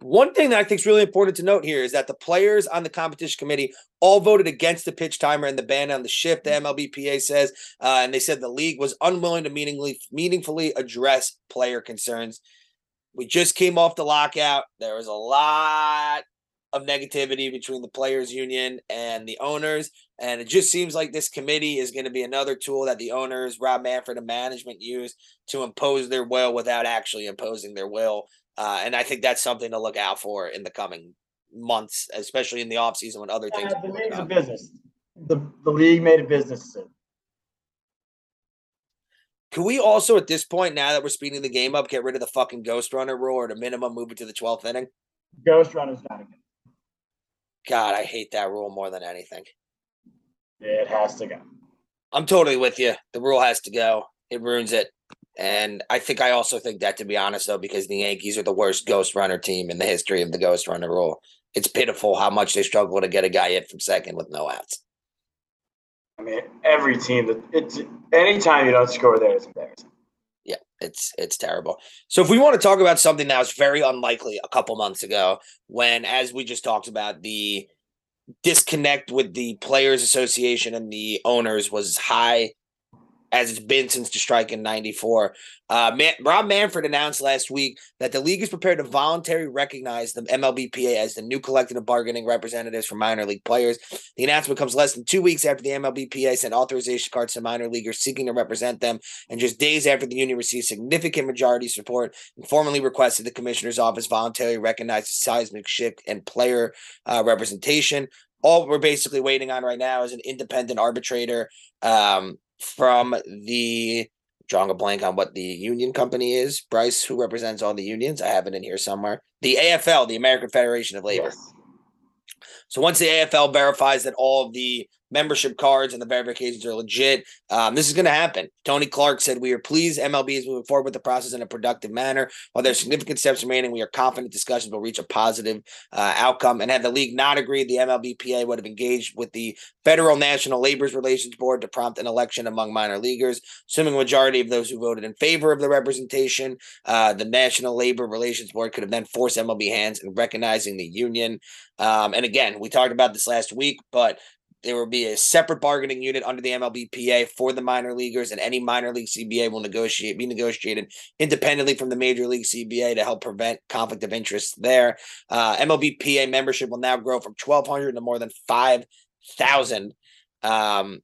One thing that I think is really important to note here is that the players on the competition committee all voted against the pitch timer and the ban on the shift. The MLBPA says, uh, and they said the league was unwilling to meaningfully meaningfully address player concerns. We just came off the lockout. There was a lot of negativity between the players union and the owners and it just seems like this committee is going to be another tool that the owners rob manfred and management use to impose their will without actually imposing their will uh, and i think that's something to look out for in the coming months especially in the off season when other things uh, the business the, the league made a business decision can we also, at this point, now that we're speeding the game up, get rid of the fucking ghost runner rule or at a minimum move it to the 12th inning? Ghost runner's not a good. God, I hate that rule more than anything. It has to go. I'm totally with you. The rule has to go. It ruins it. And I think I also think that to be honest though, because the Yankees are the worst ghost runner team in the history of the ghost runner rule. It's pitiful how much they struggle to get a guy hit from second with no outs. I mean, every team that it's anytime you don't score there, it's embarrassing. It's it's terrible. So if we want to talk about something that was very unlikely a couple months ago, when as we just talked about the disconnect with the players association and the owners was high as it's been since the strike in 94. Uh, Man- Rob Manfred announced last week that the league is prepared to voluntarily recognize the MLBPA as the new collective bargaining representatives for minor league players. The announcement comes less than two weeks after the MLBPA sent authorization cards to minor leaguers seeking to represent them, and just days after the union received significant majority support and formally requested the commissioner's office voluntarily recognize the seismic shift and player uh, representation. All we're basically waiting on right now is an independent arbitrator um, from the drawing a blank on what the union company is. Bryce, who represents all the unions, I have it in here somewhere. The AFL, the American Federation of Labor. Yes. So once the AFL verifies that all of the membership cards and the verifications are legit. Um, this is going to happen. Tony Clark said, We are pleased MLB is moving forward with the process in a productive manner. While there are significant steps remaining, we are confident discussions will reach a positive uh, outcome. And had the league not agreed, the MLBPA would have engaged with the Federal National Labor Relations Board to prompt an election among minor leaguers. Assuming a majority of those who voted in favor of the representation, uh, the National Labor Relations Board could have then forced MLB hands in recognizing the union. Um, and again, we talked about this last week, but there will be a separate bargaining unit under the MLBPA for the minor leaguers, and any minor league CBA will negotiate be negotiated independently from the major league CBA to help prevent conflict of interest there. Uh, MLBPA membership will now grow from 1,200 to more than 5,000. Um,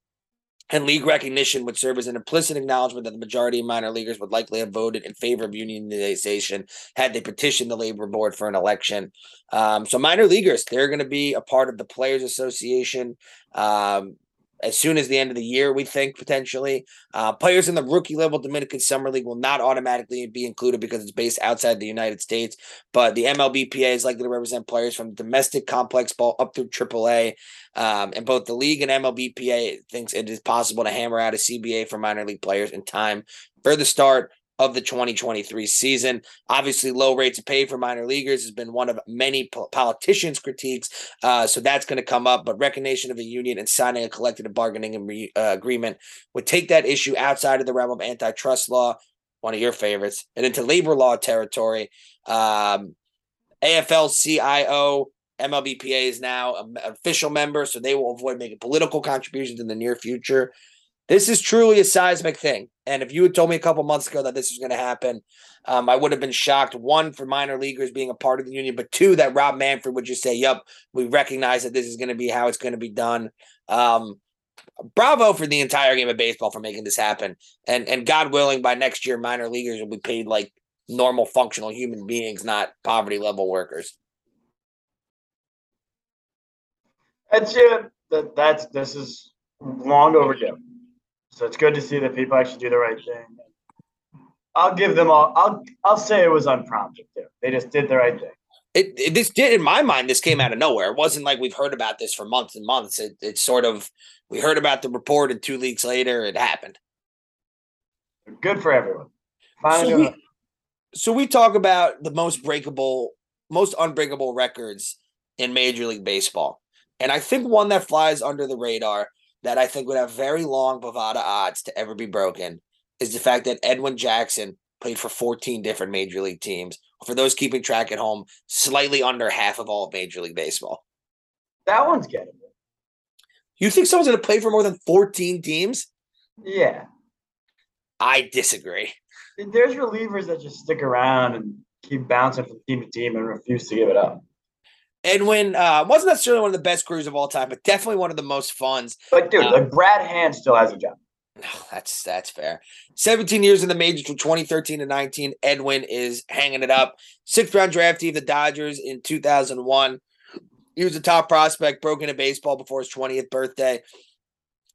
and league recognition would serve as an implicit acknowledgement that the majority of minor leaguers would likely have voted in favor of unionization had they petitioned the labor board for an election. Um, so minor leaguers, they're going to be a part of the Players Association. Um, as soon as the end of the year, we think potentially. Uh, players in the rookie level Dominican Summer League will not automatically be included because it's based outside the United States. But the MLBPA is likely to represent players from domestic complex ball up through AAA. Um, and both the league and MLBPA thinks it is possible to hammer out a CBA for minor league players in time for the start of the 2023 season. Obviously, low rates of pay for minor leaguers has been one of many po- politicians' critiques. Uh, so that's going to come up. But recognition of a union and signing a collective bargaining re- uh, agreement would take that issue outside of the realm of antitrust law, one of your favorites, and into labor law territory. Um, AFL CIO. MLBPA is now an official member, so they will avoid making political contributions in the near future. This is truly a seismic thing. And if you had told me a couple months ago that this was going to happen, um, I would have been shocked. One, for minor leaguers being a part of the union, but two, that Rob Manfred would just say, Yep, we recognize that this is going to be how it's going to be done. Um, bravo for the entire game of baseball for making this happen. And and God willing, by next year, minor leaguers will be paid like normal functional human beings, not poverty level workers. That's yeah, that, that's this is long overdue. So it's good to see that people actually do the right thing. I'll give them all. I'll I'll say it was unprompted too. They just did the right thing. It, it, this did in my mind. This came out of nowhere. It wasn't like we've heard about this for months and months. It it's sort of we heard about the report, and two weeks later, it happened. Good for everyone. So we, so we talk about the most breakable, most unbreakable records in Major League Baseball, and I think one that flies under the radar that I think would have very long Bovada odds to ever be broken is the fact that Edwin Jackson played for 14 different major league teams. For those keeping track at home, slightly under half of all of Major League Baseball. That one's getting it. You think someone's going to play for more than 14 teams? Yeah. I disagree. There's relievers that just stick around and keep bouncing from team to team and refuse to give it up. Edwin uh, wasn't necessarily one of the best crews of all time, but definitely one of the most funs. But dude, uh, like Brad Hand still has a job. No, that's that's fair. 17 years in the majors from 2013 to 19. Edwin is hanging it up. Sixth round draftee of the Dodgers in 2001. He was a top prospect, broke into baseball before his 20th birthday.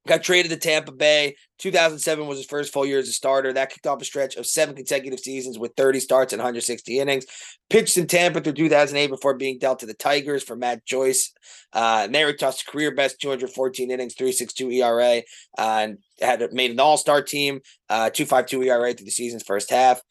Got traded to Tampa Bay. 2007 was his first full year as a starter. That kicked off a stretch of seven consecutive seasons with 30 starts and 160 innings. Pitched in Tampa through 2008 before being dealt to the Tigers for Matt Joyce. Uh, tossed career best 214 innings, 3.62 ERA, uh, and had made an All Star team, uh, 2.52 ERA through the season's first half.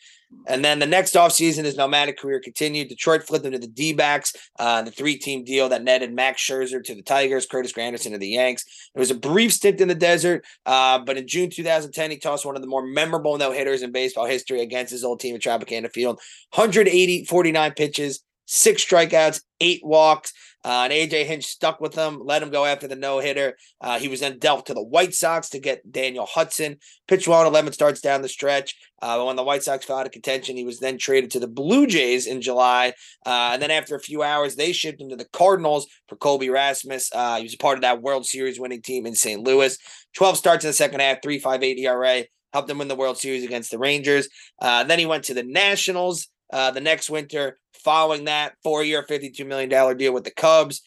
And then the next offseason, his nomadic career continued. Detroit flipped him to the D backs, uh, the three team deal that netted Max Scherzer to the Tigers, Curtis Granderson to the Yanks. It was a brief stint in the desert, uh, but in June 2010, he tossed one of the more memorable no hitters in baseball history against his old team at Tropicana Field 180, 49 pitches, six strikeouts, eight walks. Uh, and AJ Hinch stuck with him, let him go after the no hitter. Uh, he was then dealt to the White Sox to get Daniel Hudson. Pitched well in 11 starts down the stretch. Uh, when the White Sox fell out of contention, he was then traded to the Blue Jays in July. Uh, and then after a few hours, they shipped him to the Cardinals for Colby Rasmus. Uh, he was a part of that World Series winning team in St. Louis. 12 starts in the second half, 3.58 ERA. Helped them win the World Series against the Rangers. Uh, then he went to the Nationals the next winter Following that, four year, $52 million deal with the Cubs.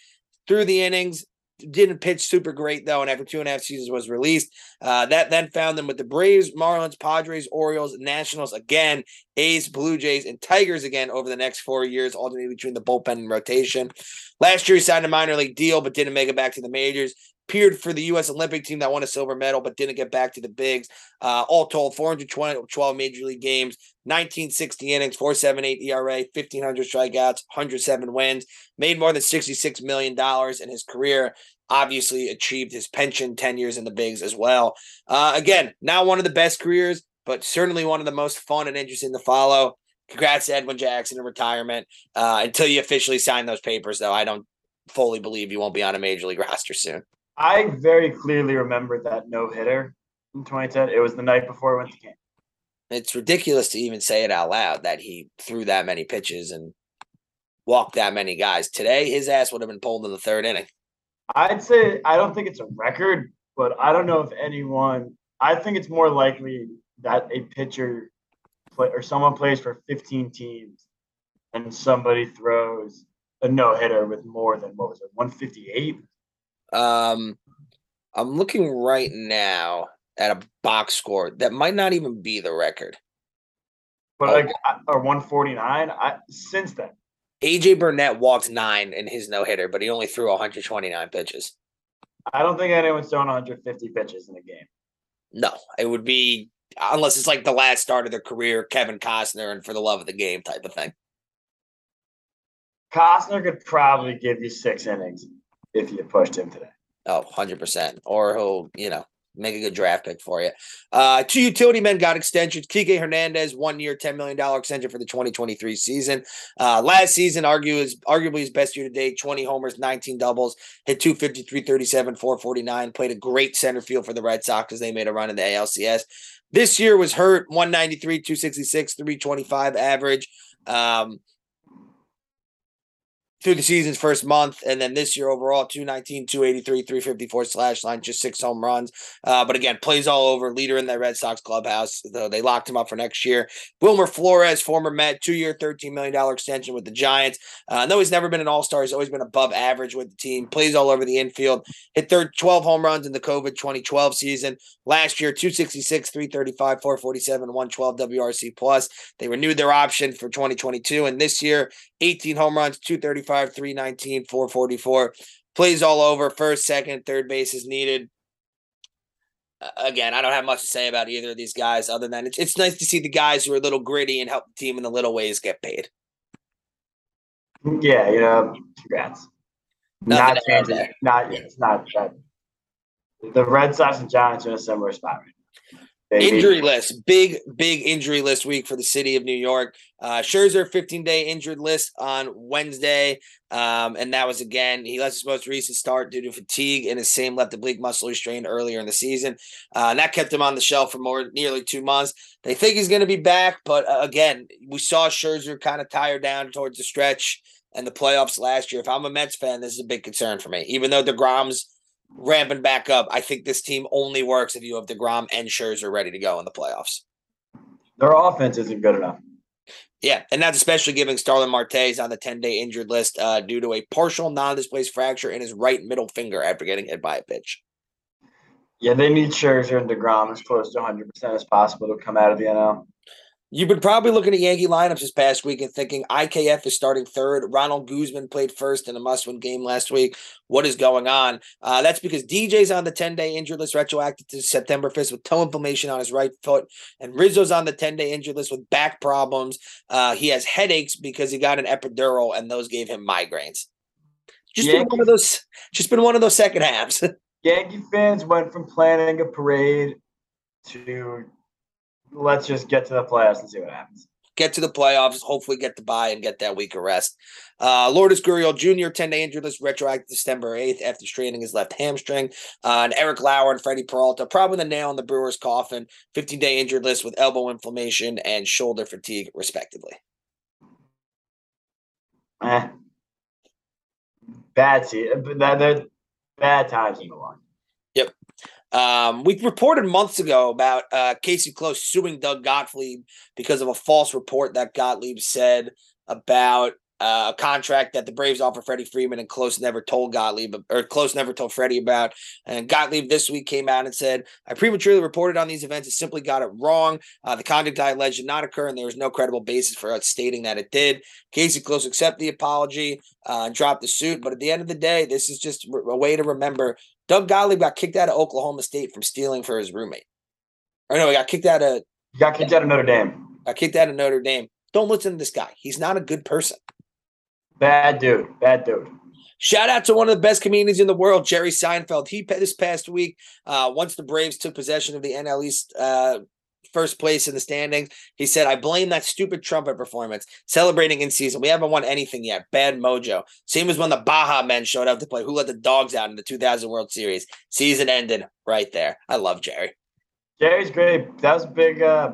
Through the innings, didn't pitch super great though, and after two and a half seasons was released. Uh, that then found them with the Braves, Marlins, Padres, Orioles, Nationals again, A's, Blue Jays, and Tigers again over the next four years, alternating between the bullpen and rotation. Last year he signed a minor league deal, but didn't make it back to the majors. Appeared for the U.S. Olympic team that won a silver medal, but didn't get back to the bigs. Uh, all told, 412 major league games, 1960 innings, 478 ERA, 1,500 strikeouts, 107 wins, made more than $66 million in his career. Obviously, achieved his pension 10 years in the bigs as well. Uh, again, not one of the best careers, but certainly one of the most fun and interesting to follow. Congrats to Edwin Jackson in retirement. Uh, until you officially sign those papers, though, I don't fully believe you won't be on a major league roster soon. I very clearly remember that no hitter in 2010. It was the night before I went to camp. It's ridiculous to even say it out loud that he threw that many pitches and walked that many guys. Today, his ass would have been pulled in the third inning. I'd say I don't think it's a record, but I don't know if anyone. I think it's more likely that a pitcher play or someone plays for 15 teams and somebody throws a no hitter with more than what was it 158 um, I'm looking right now at a box score that might not even be the record. But Oh. like, or 149. I since then. AJ Burnett walked nine in his no hitter, but he only threw 129 pitches. I don't think anyone's thrown 150 pitches in a game. No, it would be unless it's like the last start of their career, Kevin Costner, and for the love of the game type of thing. Costner could probably give you six innings if you pushed him today. Oh, 100%. Or he'll, you know, make a good draft pick for you. Uh, two utility men got extensions. Kike Hernandez, one year, $10 million extension for the 2023 season. Uh, last season, argue is arguably his best year to date 20 homers, 19 doubles, hit 250, 337, 449. Played a great center field for the Red Sox as they made a run in the ALCS. This year was hurt 193, 266, 325 average. Um, through the season's first month, and then this year overall 219, 283, 354 slash line, just six home runs. Uh, but again, plays all over, leader in the Red Sox clubhouse, though they locked him up for next year. Wilmer Flores, former Met, two year, $13 million extension with the Giants. Uh, though he's never been an all star, he's always been above average with the team, plays all over the infield, hit third 12 home runs in the COVID 2012 season. Last year, 266, 335, 447, 112 WRC plus. They renewed their option for 2022, and this year, 18 home runs, 235, 319, 444. Plays all over, first, second, third base is needed. Uh, Again, I don't have much to say about either of these guys other than it's, it's nice to see the guys who are a little gritty and help the team in the little ways get paid. Yeah, you know, congrats. Nothing not changing. Not it's not that. The Red Sox and Giants are in a similar spot right need- Injury list, big, big injury list week for the city of New York. Uh, Scherzer, 15 day injured list on Wednesday. Um, and that was again, he left his most recent start due to fatigue and his same left oblique muscle strain earlier in the season. Uh, and that kept him on the shelf for more nearly two months. They think he's going to be back, but uh, again, we saw Scherzer kind of tire down towards the stretch and the playoffs last year. If I'm a Mets fan, this is a big concern for me. Even though DeGrom's ramping back up, I think this team only works if you have DeGrom and Scherzer ready to go in the playoffs. Their offense isn't good enough. Yeah, and that's especially giving Starling Marte's on the 10 day injured list uh, due to a partial non displaced fracture in his right middle finger after getting hit by a pitch. Yeah, they need Scherzer and Degrom as close to 100 percent as possible to come out of the NL. You've been probably looking at Yankee lineups this past week and thinking IKF is starting third. Ronald Guzman played first in a must win game last week. What is going on? Uh, that's because DJ's on the 10 day injured list, retroactive to September 5th with toe inflammation on his right foot. And Rizzo's on the 10 day injured list with back problems. Uh, he has headaches because he got an epidural and those gave him migraines. Just been one of those. Just been one of those second halves. Yankee fans went from planning a parade to let's just get to the playoffs and see what happens. get to the playoffs, hopefully get the bye and get that week of rest. Uh, Lourdes Gurriel Jr., 10 day injured list, retroactive December 8th after straining his left hamstring. Uh, and Eric Lauer and Freddie Peralta, probably the nail in the Brewers' coffin, 15 day injured list with elbow inflammation and shoulder fatigue, respectively. Eh. Bad they're bad times in the line. Um, we reported months ago about uh, Casey Close suing Doug Gottlieb because of a false report that Gottlieb said about uh, a contract that the Braves offered Freddie Freeman and Close never told Gottlieb or Close never told Freddie about. And Gottlieb this week came out and said, "I prematurely reported on these events and simply got it wrong. Uh, the conduct I alleged did not occur, and there was no credible basis for us stating that it did." Casey Close accepted the apology uh, and dropped the suit. But at the end of the day, this is just a way to remember Doug Gottlieb got kicked out of Oklahoma State from stealing for his roommate. Or no, he got kicked out of You got kicked out of Notre Dame. got kicked out of Notre Dame. Don't listen to this guy. He's not a good person. Bad dude. Bad dude. Shout out to one of the best comedians in the world, Jerry Seinfeld. He this past week, uh, once the Braves took possession of the NL East uh, first place in the standings, he said, "I blame that stupid trumpet performance. Celebrating in season, we haven't won anything yet. Bad mojo. Same as when the Baha Men showed up to play. Who let the dogs out in the 2000 World Series? Season ended right there. I love Jerry. Jerry's great. That was big. Uh,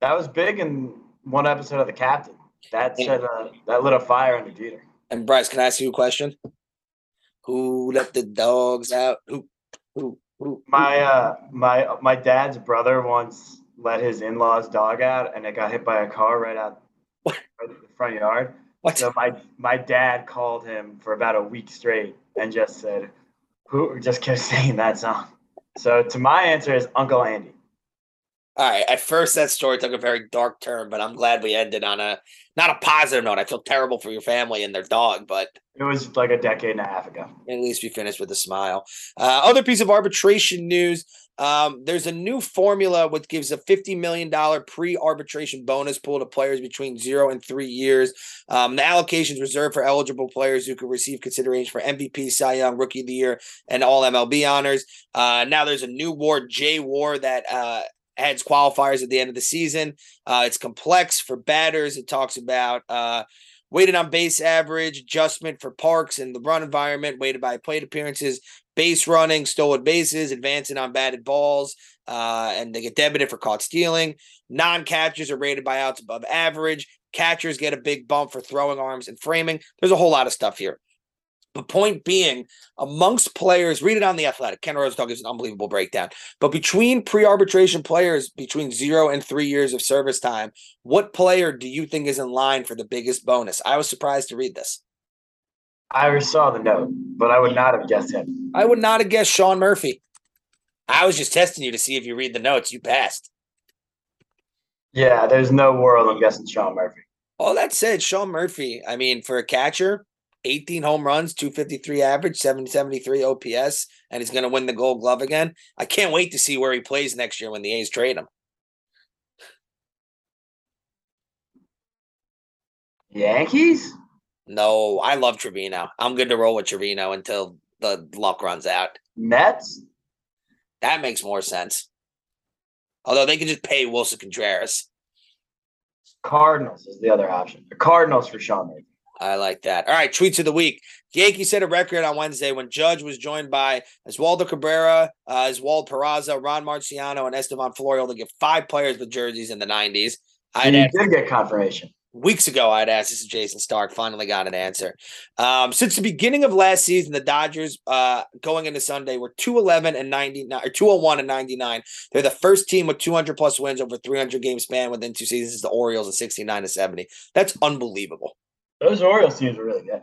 that was big in one episode of The Captain. That said, uh, that lit a fire under Jeter. And Bryce, can I ask you a question? Who let the dogs out? Who? Who? My uh, my my dad's brother once let his in-laws dog out, and it got hit by a car right out What? the front yard. What? So my my dad called him for about a week straight and just said, Who just kept saying that song. So to my answer is Uncle Andy. All right. At first, that story took a very dark turn, but I'm glad we ended on a not a positive note. I feel terrible for your family and their dog, but It was like a decade and a half ago. at least we finished with a smile. Uh, other piece of arbitration news: um, there's a new formula which gives a $50 million pre-arbitration bonus pool to players between zero and three years. Um, the allocations reserved for eligible players who could receive consideration for MVP, Cy Young, Rookie of the Year, and All MLB honors. Uh, now there's a new award, J War, that uh, adds qualifiers at the end of the season. Uh, it's complex for batters. It talks about uh, weighted on base average, adjustment for parks and the run environment, weighted by plate appearances, base running, stolen bases, advancing on batted balls, uh, and they get debited for caught stealing. Non catchers are rated by outs above average. Catchers get a big bump for throwing arms and framing. There's a whole lot of stuff here. The point being, amongst players, read it on the Athletic. Ken Rosenthal gives an unbelievable breakdown. But between pre-arbitration players, between zero and three years of service time, what player do you think is in line for the biggest bonus? I was surprised to read this. I saw the note, but I would not have guessed him. I would not have guessed Sean Murphy. I was just testing you to see if you read the notes. You passed. Yeah, there's no world I'm guessing Sean Murphy. All that said, Sean Murphy, I mean, for a catcher, 18 home runs, 253 average, 773 OPS, and he's going to win the gold glove again. I can't wait to see where he plays next year when the A's trade him. Yankees? No, I love Trevino. I'm good to roll with Trevino until the luck runs out. Mets? That makes more sense. Although they can just pay Willson Contreras. Cardinals is the other option. The Cardinals for Sean Murphy. I like that. All right, tweets of the week. Yankees set a record on Wednesday when Judge was joined by Oswaldo Cabrera, uh, Oswald Peraza, Ron Marinaccio, and Estevan Florial to get five players with jerseys in the 90s. I'd You asked, did get confirmation. weeks ago, I'd asked this is Jayson Stark. Finally got an answer. Um, since the beginning of last season, the Dodgers uh, going into Sunday were 211 and 99 or 201 and 99. They're the first team with 200 plus wins over 300 game span within two seasons. Is the Orioles at 69 to 70. That's unbelievable. Those Orioles teams are really good.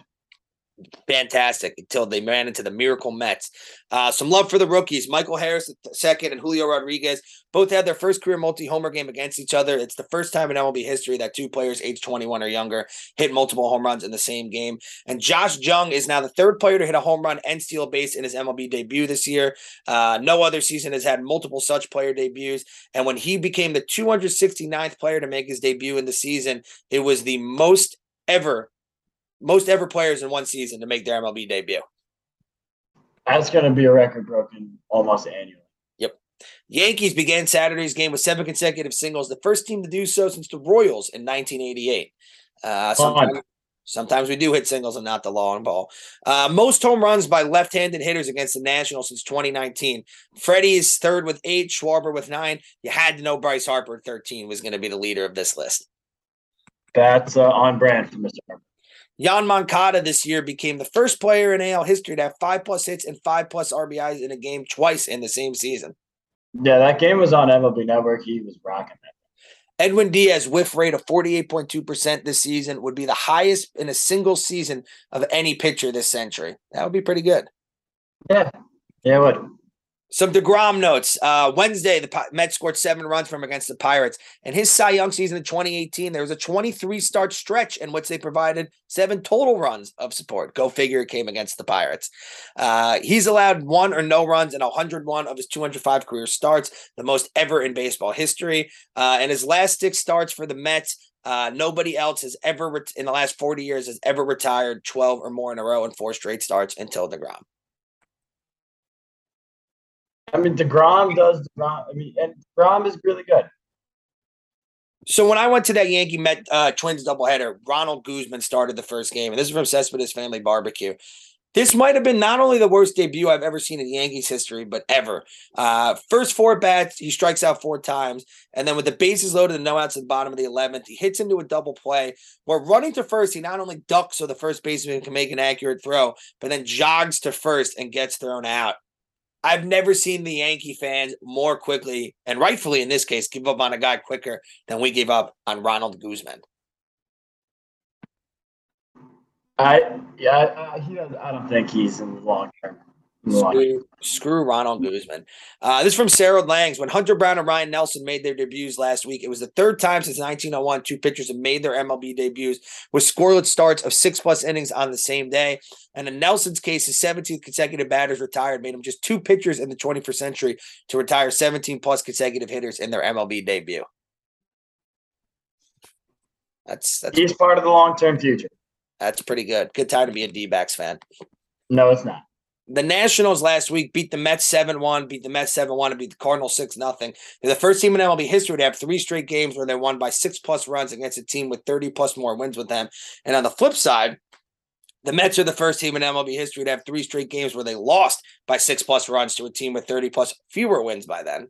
fantastic until they ran into the miracle Mets. Uh, some love for the rookies. Michael Harris, second, and Julio Rodriguez both had their first career multi homer game against each other. It's the first time in MLB history that two players age 21 or younger hit multiple home runs in the same game. And Josh Jung is now the third player to hit a home run and steal a base in his MLB debut this year. Uh, no other season has had multiple such player debuts. And when he became the 269th player to make his debut in the season, it was the most ever most ever players in one season to make their MLB debut. That's going to be a record broken almost annually. Yep. Yankees began Saturday's game with seven consecutive singles, the first team to do so since the Royals in 1988. Uh, sometimes, sometimes we do hit singles and not the long ball. Uh, most home runs by left-handed hitters against the Nationals since 2019. Freddie is third with eight, Schwarber with nine. You had to know Bryce Harper 13 was going to be the leader of this list. That's uh, on brand for Mr. Harper. Yoan Moncada this year became the first player in AL history to have five plus hits and five plus RBIs in a game twice in the same season. Yeah, that game was on MLB Network. He was rocking that. Edwin Diaz whiff rate of 48.2% this season would be the highest in a single season of any pitcher this century. That would be pretty good. Yeah, yeah, it would. Some DeGrom notes. Uh, Wednesday, the Mets scored seven runs from against the Pirates. And his Cy Young season in 2018, there was a 23 start stretch in which they provided seven total runs of support. Go figure, it came against the Pirates. Uh, he's allowed one or no runs in 101 of his 205 career starts, the most ever in baseball history. Uh, and his last six starts for the Mets, uh, nobody else has ever, ret- in the last 40 years, has ever retired 12 or more in a row in four straight starts until DeGrom. I mean, Degrom does Degrom. I mean, and Degrom is really good. So when I went to that Yankee Met uh, Twins doubleheader, Ronald Guzman started the first game, and this is from Cespedes Family Barbecue. This might have been not only the worst debut I've ever seen in Yankees history, but ever. Uh, first four bats, he strikes out four times, and then with the bases loaded and no outs at the bottom of the eleventh, he hits into a double play. Where running to first, he not only ducks so the first baseman can make an accurate throw, but then jogs to first and gets thrown out. I've never seen the Yankee fans more quickly, and rightfully in this case, give up on a guy quicker than we gave up on Ronald Guzman. I yeah, I, I don't think he's in the long term. Screw, screw Ronald Guzman. Uh, this is from Sarah Langs. When Hunter Brown and Ryne Nelson made their debuts last week, it was the third time since 1901 two pitchers have made their MLB debuts with scoreless starts of six plus innings on the same day. And in Nelson's case, his 17th consecutive batters retired made him just two pitchers in the 21st century to retire 17 plus consecutive hitters in their MLB debut. That's that's He's part of the long term future. that's pretty good. Good time to be a D-backs fan. No, it's not. The Nationals last week beat the Mets 7 1, beat the Mets 7 1, and beat the Cardinals 6 0. They're the first team in MLB history to have three straight games where they won by six plus runs against a team with 30 plus more wins with them. And on the flip side, the Mets are the first team in MLB history to have three straight games where they lost by six plus runs to a team with 30 plus fewer wins by then.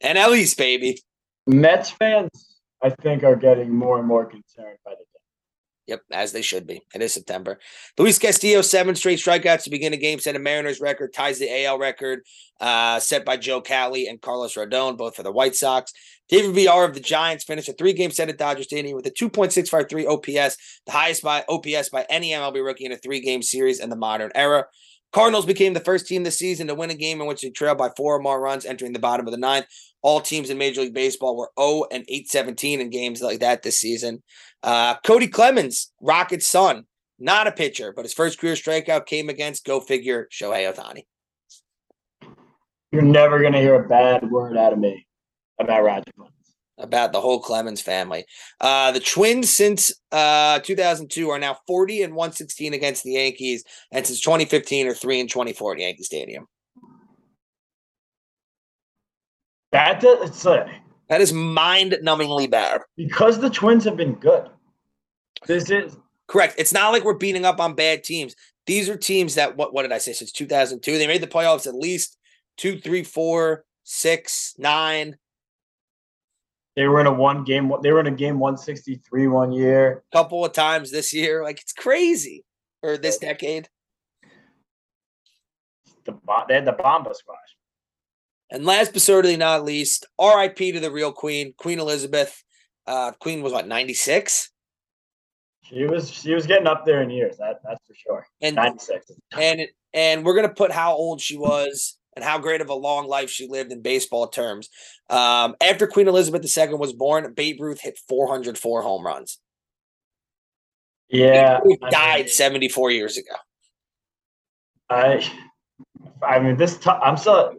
And at least, baby. Mets fans, I think, are getting more and more concerned by the Yep, as they should be. It is September. Luis Castillo, seven straight strikeouts to begin a game, set a Mariners record, ties the AL record uh, set by Joe Cowley and Carlos Rodon, both for the White Sox. David Villar of the Giants finished a three-game set at Dodger Stadium with a 2.653 OPS, the highest by OPS by any MLB rookie in a three-game series in the modern era. Cardinals became the first team this season to win a game in which they trailed by four or more runs entering the bottom of the ninth. All teams in Major League Baseball were 0 and 817 in games like that this season. Uh, Cody Clemens, Rockets' son, not a pitcher, but his first career strikeout came against, go figure, Shohei Ohtani. You're never going to hear a bad word out of me about Roger. About the whole Clemens family. Uh, the Twins, since uh, 2002, are now 40 and 116 against the Yankees, and since 2015 are 3 and 24 at Yankee Stadium. That does, uh, That is mind numbingly bad. because the Twins have been good. This is Correct. It's not like we're beating up on bad teams. These are teams that what what did I say since 2002? They made the playoffs at least two, three, four, six, nine, they were in a one game. They were in a game 163 one year. A couple of times this year. Like it's crazy. Or this decade. The they had the Bomba Squad. And last but certainly not least, RIP to the real Queen, Queen Elizabeth. Uh, Queen was what, 96? She was she was getting up there in years. That that's for sure. And 96. and and we're gonna put how old she was and how great of a long life she lived in baseball terms. Um, after Queen Elizabeth II was born, Babe Ruth hit 404 home runs. Yeah, died mean- 74 years ago. I I mean this. T- I'm still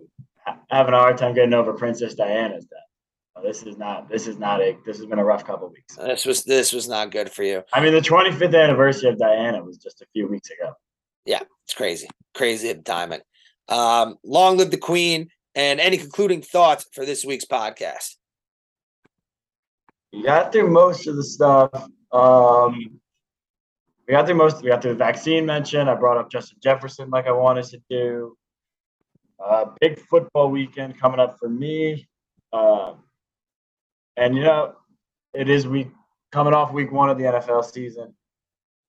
having a hard time getting over Princess Diana's death. This is not. This is not a. This has been a rough couple weeks. This was this was not good for you. I mean, the 25th anniversary of Diana was just a few weeks ago. Yeah, it's crazy, crazy at the timing. Um, long live the Queen. And any concluding thoughts for this week's podcast? We got through most of the stuff. Um, we got through most. We got through the vaccine mention. I brought up Justin Jefferson like I wanted to do. Uh, big football weekend coming up for me. Um, and you know, it is week coming off week one of the NFL season.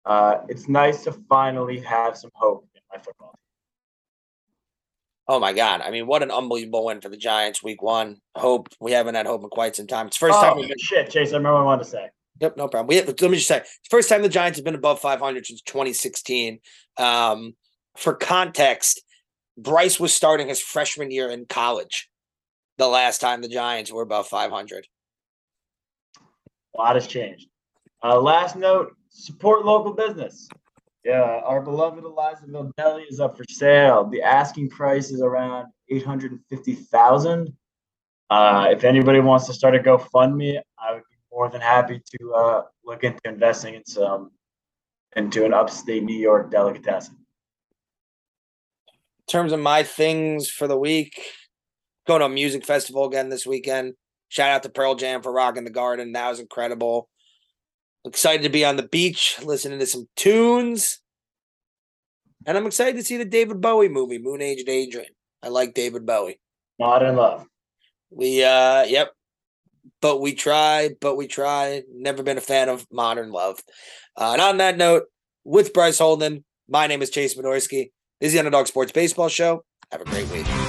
Uh, it's nice to finally have some hope in my football. team. Oh my God! I mean, what an unbelievable win for the Giants, Week One. Hope we haven't had hope in quite some time. It's first time. Oh We've been, shit, Chase! I remember what I wanted to say. yep, no problem. We have, let me just say, first time the Giants have been above 500 since 2016. Um, for context, Bryce was starting his freshman year in college. The last time the Giants were above 500. A lot has changed. Uh, last note: support local business. Yeah, our beloved Elizaville Deli is up for sale. The asking price is around eight hundred and fifty thousand. Uh, if anybody wants to start a GoFundMe, I would be more than happy to uh, look into investing in some into an upstate New York delicatessen. In terms of my things for the week, going to a music festival again this weekend. Shout out to Pearl Jam for rocking the garden. That was incredible. Excited to be on the beach, listening to some tunes. And I'm excited to see the David Bowie movie, Moon Age Daydream. I like David Bowie. Modern love. We uh yep. But we try, but we try. Never been a fan of modern love. Uh, and on that note, with Bryce Holden, my name is Chase Midorsky. This is the Underdog Sports Baseball Show. Have a great week.